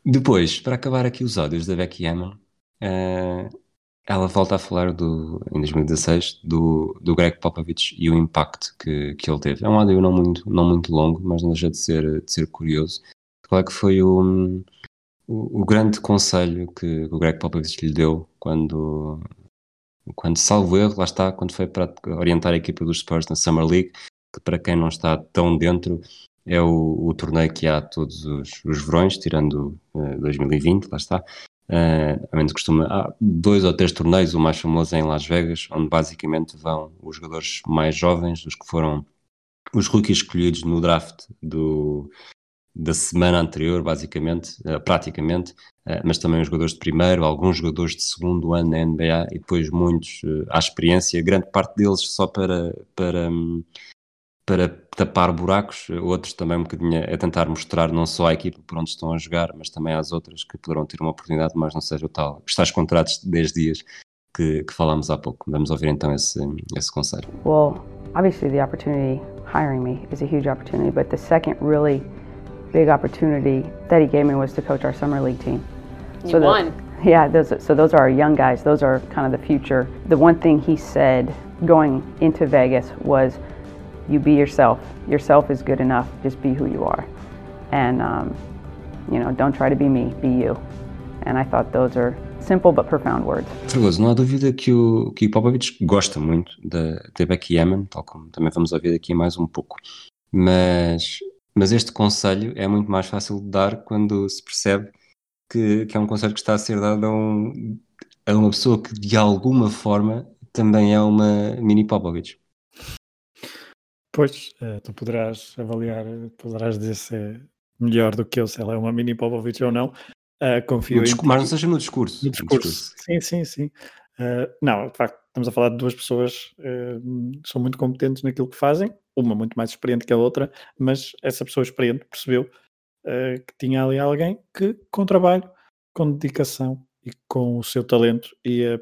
Depois, para acabar aqui os áudios da Becky Hammond, uh, ela volta a falar do, em 2016 do, do Greg Popovich e o impacto que, que ele teve. É um áudio não muito, não muito longo, mas não deixa de ser, de ser curioso. Qual é que foi o, o, o grande conselho que o Greg Popovich lhe deu quando, quando salvo erro, lá está, quando foi para orientar a equipa dos Spurs na Summer League, que para quem não está tão dentro, é o, o torneio que há todos os, os verões, tirando uh, 2020, lá está. Uh, a menos costuma, há dois ou três torneios, o mais famoso é em Las Vegas, onde basicamente vão os jogadores mais jovens, os que foram os rookies escolhidos no draft do, da semana anterior, basicamente, uh, praticamente, uh, mas também os jogadores de primeiro, alguns jogadores de segundo ano na NBA e depois muitos uh, à experiência, grande parte deles só para, para, um, para tapar buracos, outros também um bocadinho a tentar mostrar não só à equipa por onde estão a jogar, mas também às outras que poderão ter uma oportunidade, mas não seja o tal, os contratos de 10 dias que, que falámos há pouco. Vamos ouvir então esse, esse conselho. Well, obviously the opportunity hiring me is a huge opportunity, but the second really big opportunity that he gave me was to coach our summer league team. You so won. yeah, those, so those are our young guys. Those are kind of the future. The one thing he said going into Vegas was, "You be yourself. Yourself is good enough. Just be who you are, and um, you know, don't try to be me. Be you." And I thought those are simple but profound words. Fregoso, não há dúvida que o, que o Popovich gosta muito da, da Becky Hammond, tal como também vamos ouvir aqui mais um pouco. Mas Mas este conselho é muito mais fácil de dar quando se percebe que, que é um conselho que está a ser dado a, um, a uma pessoa que de alguma forma também é uma mini Popovich. Pois, uh, tu poderás avaliar, poderás dizer se é melhor do que eu, se ela é uma mini Popovich ou não. Uh, confio no em. Mas não seja no discurso. No discurso. No discurso. Sim, sim, sim. Uh, não, de facto, estamos a falar de duas pessoas que são muito competentes naquilo que fazem uma muito mais experiente que a outra, mas essa pessoa experiente percebeu uh, que tinha ali alguém que, com trabalho, com dedicação e com o seu talento, ia,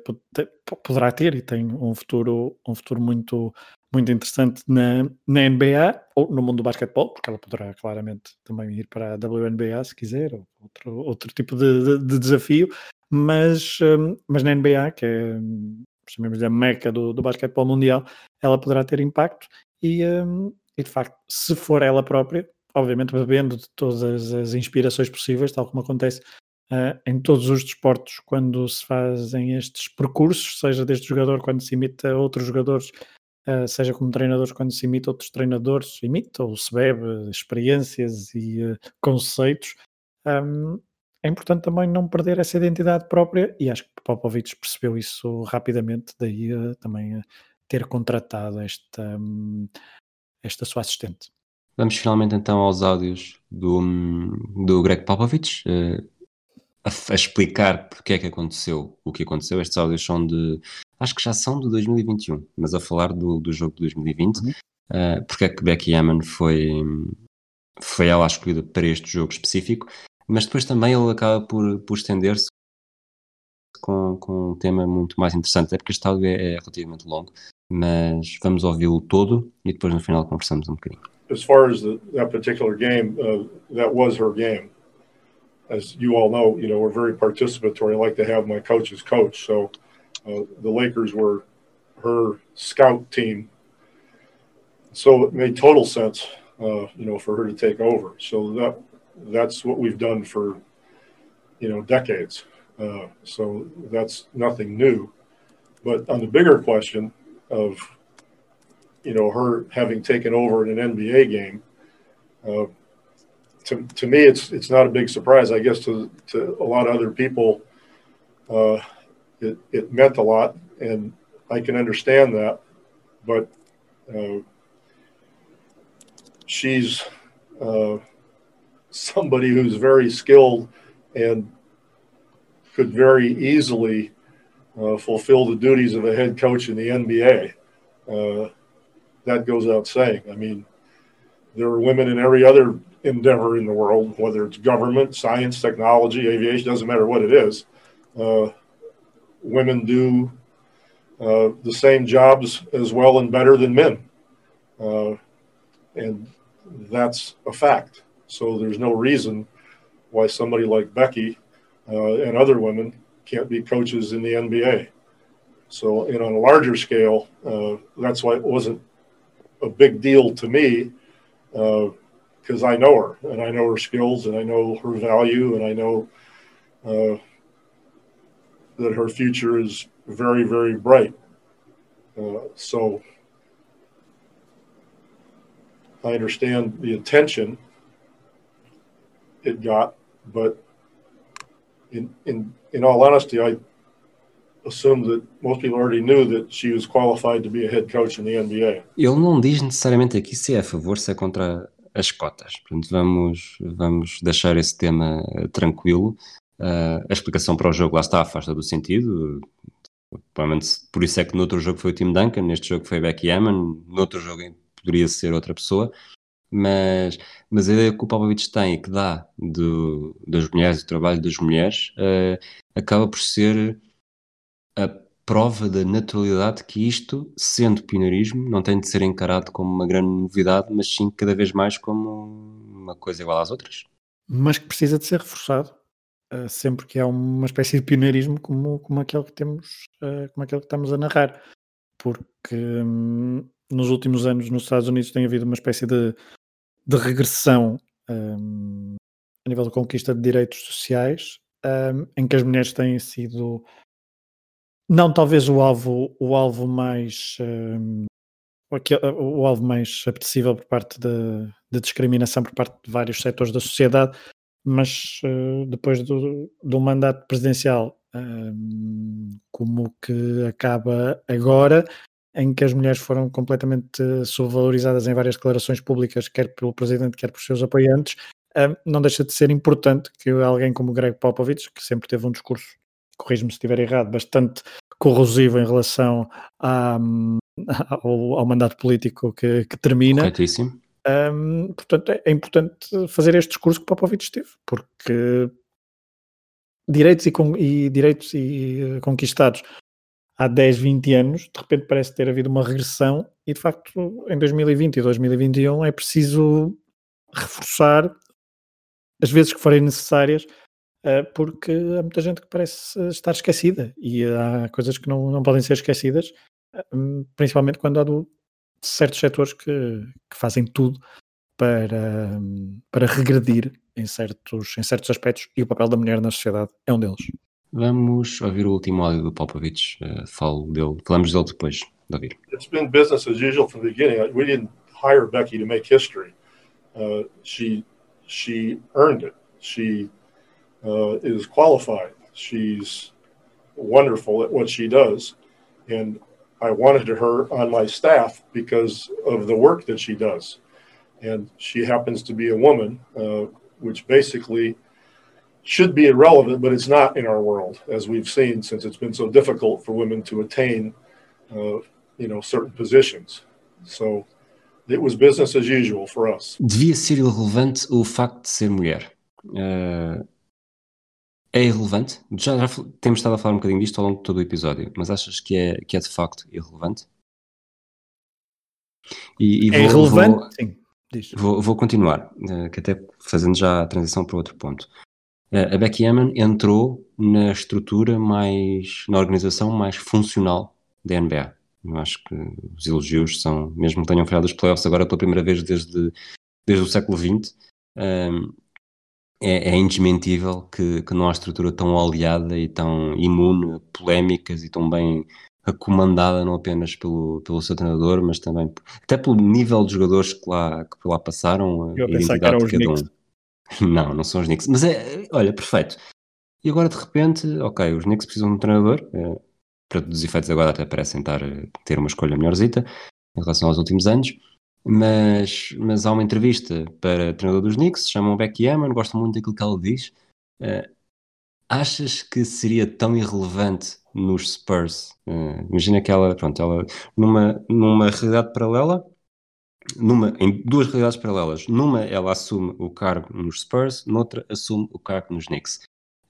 poderá ter e tem um futuro, um futuro muito, muito interessante na, na NBA ou no mundo do basquetebol, porque ela poderá claramente também ir para a WNBA se quiser, ou outro, outro tipo de, de, de desafio, mas, um, mas na NBA, que é chamemos a meca do, do basquetebol mundial, ela poderá ter impacto. E, um, e de facto, se for ela própria, obviamente bebendo de todas as inspirações possíveis, tal como acontece uh, em todos os desportos quando se fazem estes percursos, seja desde jogador quando se imita outros jogadores, uh, seja como treinadores quando se imita outros treinadores, imita ou se bebe experiências e uh, conceitos. Um, é importante também não perder essa identidade própria e acho que Popovich percebeu isso rapidamente, daí também ter contratado esta, hum, esta sua assistente. Vamos finalmente então aos áudios do, do Greg Popovich, uh, a, a, explicar porque é que aconteceu o que aconteceu. Estes áudios são de, acho que já são de 2021, mas a falar do, do jogo de 2020, uhum. uh, porque é que Becky Hammond foi, foi ela escolhida para este jogo específico, mas depois também ele acaba por, por estender-se com, com um tema muito mais interessante, é porque este áudio é, é relativamente longo, mas vamos ouvi-lo todo e depois no final conversamos um bocadinho. As far as the, that particular game, uh, that was her game. As you all know, you know we're very participatory. I like to have my coaches coach. So uh, the Lakers were her scout team. So it made total sense, uh, you know, for her to take over. So that that's what we've done for, you know, decades. Uh, so that's nothing new. But on the bigger question, of you know her having taken over in an NBA game. Uh, to, to me, it's it's not a big surprise. I guess to to a lot of other people, uh, it it meant a lot, and I can understand that. But uh, she's uh, somebody who's very skilled and could very easily uh, fulfill the duties of a head coach in the NBA. Uh, that goes out saying. I mean, there are women in every other endeavor in the world, whether it's government, science, technology, aviation, doesn't matter what it is. Women do uh, the same jobs as well and better than men. Uh, and that's a fact. So there's no reason why somebody like Becky uh, and other women can't be coaches in the NBA. So, and on a larger scale, uh, that's why it wasn't a big deal to me because uh, I know her and I know her skills and I know her value and I know uh, that her future is very, very bright. Uh, so I understand the attention it got, but in in in all honesty, I assume that most people already knew that she was qualified to be a head coach in the NBA. Ele não diz necessariamente aqui se é a favor, se é contra as cotas. Portanto, vamos, vamos deixar esse tema eh, tranquilo. Uh, a explicação para o jogo lá está, afasta do sentido. Provavelmente por isso é que no outro jogo foi o Tim Duncan, neste jogo foi Becky Hammond, no outro jogo poderia ser outra pessoa. Mas, mas a ideia que o Popovich tem e que dá do, das mulheres, do trabalho das mulheres, uh, acaba por ser a prova da naturalidade que isto, sendo pioneirismo, não tem de ser encarado como uma grande novidade, mas sim cada vez mais como uma coisa igual às outras. Mas que precisa de ser reforçado uh, sempre que há uma espécie de pioneirismo como, como aquele que temos, uh, como aquele que estamos a narrar. Porque um, nos últimos anos nos Estados Unidos tem havido uma espécie de, de regressão um, a nível da conquista de direitos sociais, um, em que as mulheres têm sido não talvez o alvo, o alvo mais um, o, alvo mais apetecível por parte de, discriminação por parte de vários setores da sociedade, mas uh, depois do, do mandato presidencial um, como que acaba agora, em que as mulheres foram completamente subvalorizadas em várias declarações públicas, quer pelo presidente, quer por seus apoiantes, um, não deixa de ser importante que alguém como Greg Popovich, que sempre teve um discurso corrijo-me se estiver errado, bastante corrosivo em relação à, ao, ao, mandato político que, que termina. Corretíssimo. Um, portanto, é, é, importante fazer este discurso que Popovich teve, porque direitos e, e direitos e eh, conquistados há 10, 20 anos, de repente parece ter havido uma regressão e de facto em 2020 e 2021 é preciso reforçar as vezes que forem necessárias eh, porque há muita gente que parece estar esquecida e há coisas que não, não podem ser esquecidas, eh, principalmente quando há do, certos setores que, que, fazem tudo para, para regredir em certos, em certos aspectos e o papel da mulher na sociedade é um deles. Vamos ouvir o último áudio do Popovich. Uh, falo dele, falamos dele depois de ouvir. It's been business as usual from the beginning. We didn't hire Becky to make history. Uh, she she earned it. She uh, is qualified. She's wonderful at what she does. And I wanted her on my staff because of the work that she does. And she happens to be a woman, uh, which basically should be irrelevant, but it's not in our world, as we've seen, since it's been so difficult for women to attain, uh, you know, certain positions. So it was business as usual for us. Devia ser irrelevante o facto de ser mulher. Uh, é irrelevante? Já, já, temos estado a falar um bocadinho disto ao longo de todo o episódio, mas achas que é, que é de facto irrelevante? E, e é vou, irrelevante? Vou, Sim. Vou, vou, continuar, eh, que até fazendo já a transição para outro ponto. Eh, a Becky Hammond entrou na estrutura mais, na organização mais funcional da NBA. Eu acho que os elogios são, mesmo que tenham falhado os playoffs agora pela primeira vez desde, desde o século XX, um, é, é indesmentível que, que não há estrutura tão aliada e tão imune a polémicas e tão bem comandada não apenas pelo, pelo seu treinador, mas também até pelo nível de jogadores que lá, que lá passaram, Eu identidade de cada um. Não, não são os Knicks. Mas é, olha, perfeito. E agora de repente, ok, os Knicks precisam de um treinador. É, para todos os efeitos agora até parecem estar, ter uma escolha melhorzita em relação aos últimos anos mas, mas há uma entrevista para treinador dos Knicks, chamam Becky Hammond, gosto muito daquilo que ela diz. Uh, achas que seria tão irrelevante nos Spurs? Uh, imagina que ela, pronto, ela numa, numa realidade paralela, numa, em duas realidades paralelas. Numa, ela assume o cargo nos Spurs, noutra, assume o cargo nos Knicks.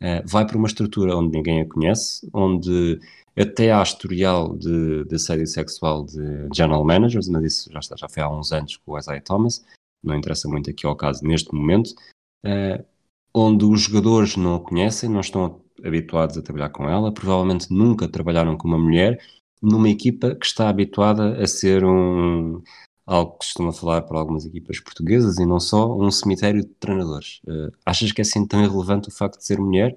Uh, vai para uma estrutura onde ninguém a conhece, onde até há historial de, de assédio sexual de general managers, mas isso já, está, já foi há uns anos com o Isaiah Thomas, não interessa muito aqui ao caso neste momento, uh, onde os jogadores não a conhecem, não estão habituados a trabalhar com ela, provavelmente nunca trabalharam com uma mulher, numa equipa que está habituada a ser um algo que costuma falar para algumas equipas portuguesas e não só, um cemitério de treinadores. Uh, achas que é assim tão irrelevante o facto de ser mulher?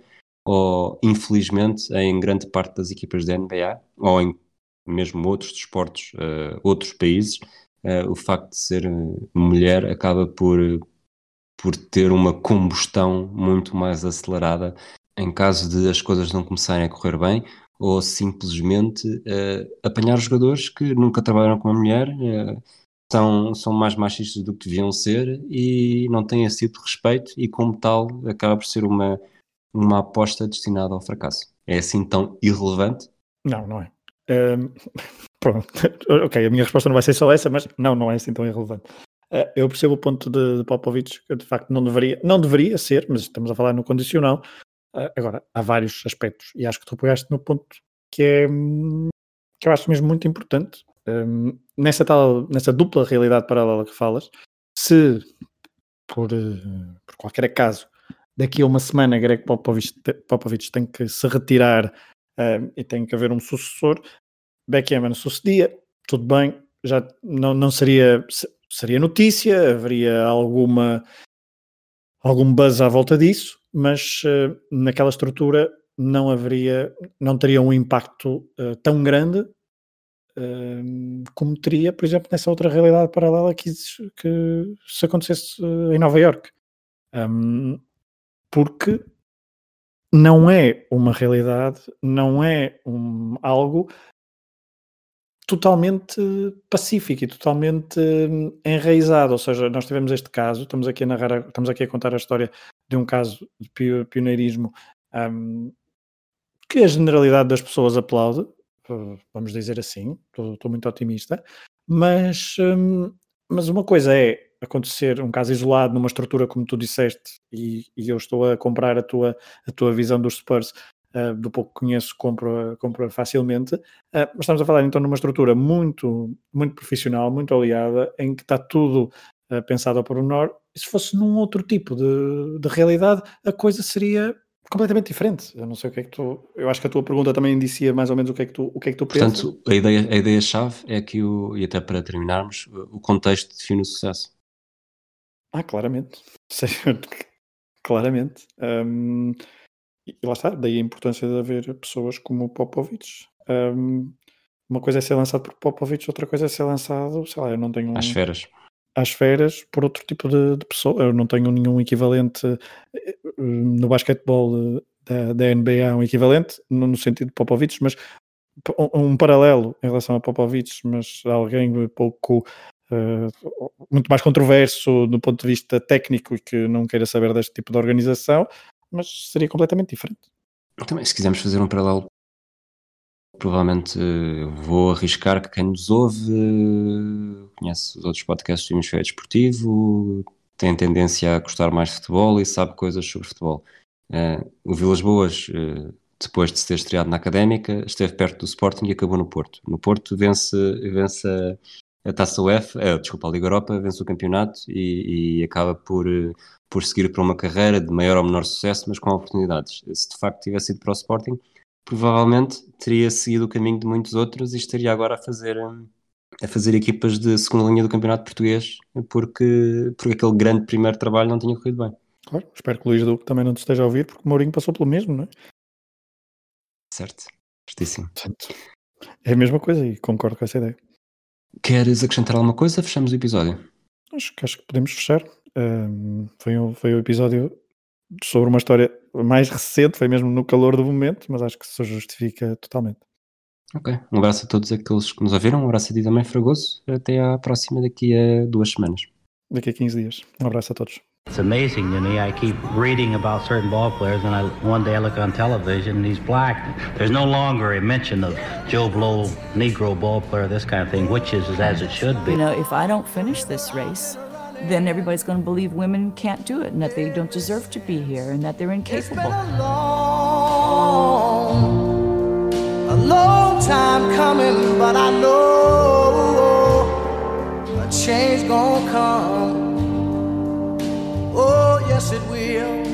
Ou, infelizmente, em grande parte das equipas da NBA, ou em mesmo outros desportos, uh, outros países, uh, o facto de ser mulher acaba por, por ter uma combustão muito mais acelerada em caso de as coisas não começarem a correr bem ou simplesmente uh, apanhar jogadores que nunca trabalharam com a mulher, são, são mais machistas do que deviam ser e não têm esse tipo de respeito e como tal acaba por ser uma, uma aposta destinada ao fracasso. É assim tão irrelevante? Não, não é. Um, pronto, ok, a minha resposta não vai ser só essa, mas não, não é assim tão irrelevante. Uh, eu percebo o ponto de, de Popovich, que de facto não deveria, não deveria ser, mas estamos a falar no condicional, Uh, agora, há vários aspectos e acho que tu pegaste no ponto que é que eu acho mesmo muito importante. Um, nessa, tal, nessa dupla realidade paralela que falas, se por, uh, por qualquer acaso daqui a uma semana Greg Popovich, Popovich tem que se retirar uh, e tem que haver um sucessor, Becky Hammond sucedia, tudo bem, já não, não seria seria notícia, haveria alguma algum buzz à volta disso, mas uh, naquela estrutura não haveria, não teria um impacto uh, tão grande uh, como teria, por exemplo, nessa outra realidade paralela que, que se acontecesse em Nova York. Um, porque não é uma realidade, não é um, algo totalmente pacífico e totalmente hum, enraizado, ou seja, nós tivemos este caso, estamos aqui a narrar, estamos aqui a contar a história de um caso de pioneirismo um, que a generalidade das pessoas aplaude, vamos dizer assim, estou, muito otimista, mas, um, mas uma coisa é acontecer um caso isolado numa estrutura como tu disseste e, e eu estou a comprar a tua, a tua visão dos Spurs uh, do pouco que conheço, compro, compro facilmente. Uh, mas estamos a falar então numa estrutura muito, muito profissional, muito aliada, em que está tudo uh, pensado ao pormenor. E se fosse num outro tipo de, de realidade, a coisa seria completamente diferente. Eu não sei o que é que tu. Eu acho que a tua pergunta também indicia mais ou menos o que é que tu, o que é que tu pensas. Portanto, a ideia, a ideia-chave é que, o, e até para terminarmos, o contexto define o sucesso. Ah, claramente. claramente. Um, e lá está, daí a importância de haver pessoas como o Popovich. Um, uma coisa é ser lançado por Popovich, outra coisa é ser lançado, sei lá, eu não tenho. Um, às feras. Às feras por outro tipo de, de pessoa. Eu não tenho nenhum equivalente eh, no basquetebol da, da NBA, um equivalente, no, no sentido de Popovich, mas um, um, paralelo em relação a Popovich, mas alguém pouco. Uh, muito mais controverso do ponto de vista técnico e que não queira saber deste tipo de organização, mas seria completamente diferente. Também, se quisermos fazer um paralelo, provavelmente uh, vou arriscar que quem nos ouve uh, conhece os outros podcasts do Hemisfério Desportivo, tem tendência a gostar mais de futebol e sabe coisas sobre futebol. O Vilas Boas, depois de se ter estreado na Académica, esteve perto do Sporting e acabou no Porto. No Porto vence, vence a, a Taça UEFA, desculpa, a Liga Europa, vence o campeonato e, e acaba por por seguir para uma carreira de maior ou menor sucesso, mas com oportunidades. Se de facto tivesse ido para o Sporting, provavelmente teria seguido o caminho de muitos outros e estaria agora a fazer a fazer equipas de segunda linha do Campeonato Português, porque, porque aquele grande primeiro trabalho não tinha corrido bem. Claro, espero que o Luís Duque também não te esteja a ouvir, porque o Mourinho passou pelo mesmo, não é? Certo, certíssimo. É a mesma coisa e concordo com essa ideia. Queres acrescentar alguma coisa? Fechamos o episódio. Acho, acho que podemos fechar. Um, foi, um, foi um episódio sobre uma história mais recente, foi mesmo no calor do momento, mas acho que se justifica totalmente. Ok, um abraço a todos aqueles que nos ouviram, um abraço a ti também, Fragoso. Até à próxima daqui a duas semanas. Daqui a 15 dias. Um abraço a todos. It's amazing to me. I keep reading about certain ball players, and I, one day I look on television and he's black. There's no longer a mention of Joe Blow, Negro ball player, this kind of thing, which is as it should be. You know, if I don't finish this race, then everybody's going to believe women can't do it and that they don't deserve to be here and that they're incapable. a long, a long time coming, but I know a change gonna come. Oh, yes, it will.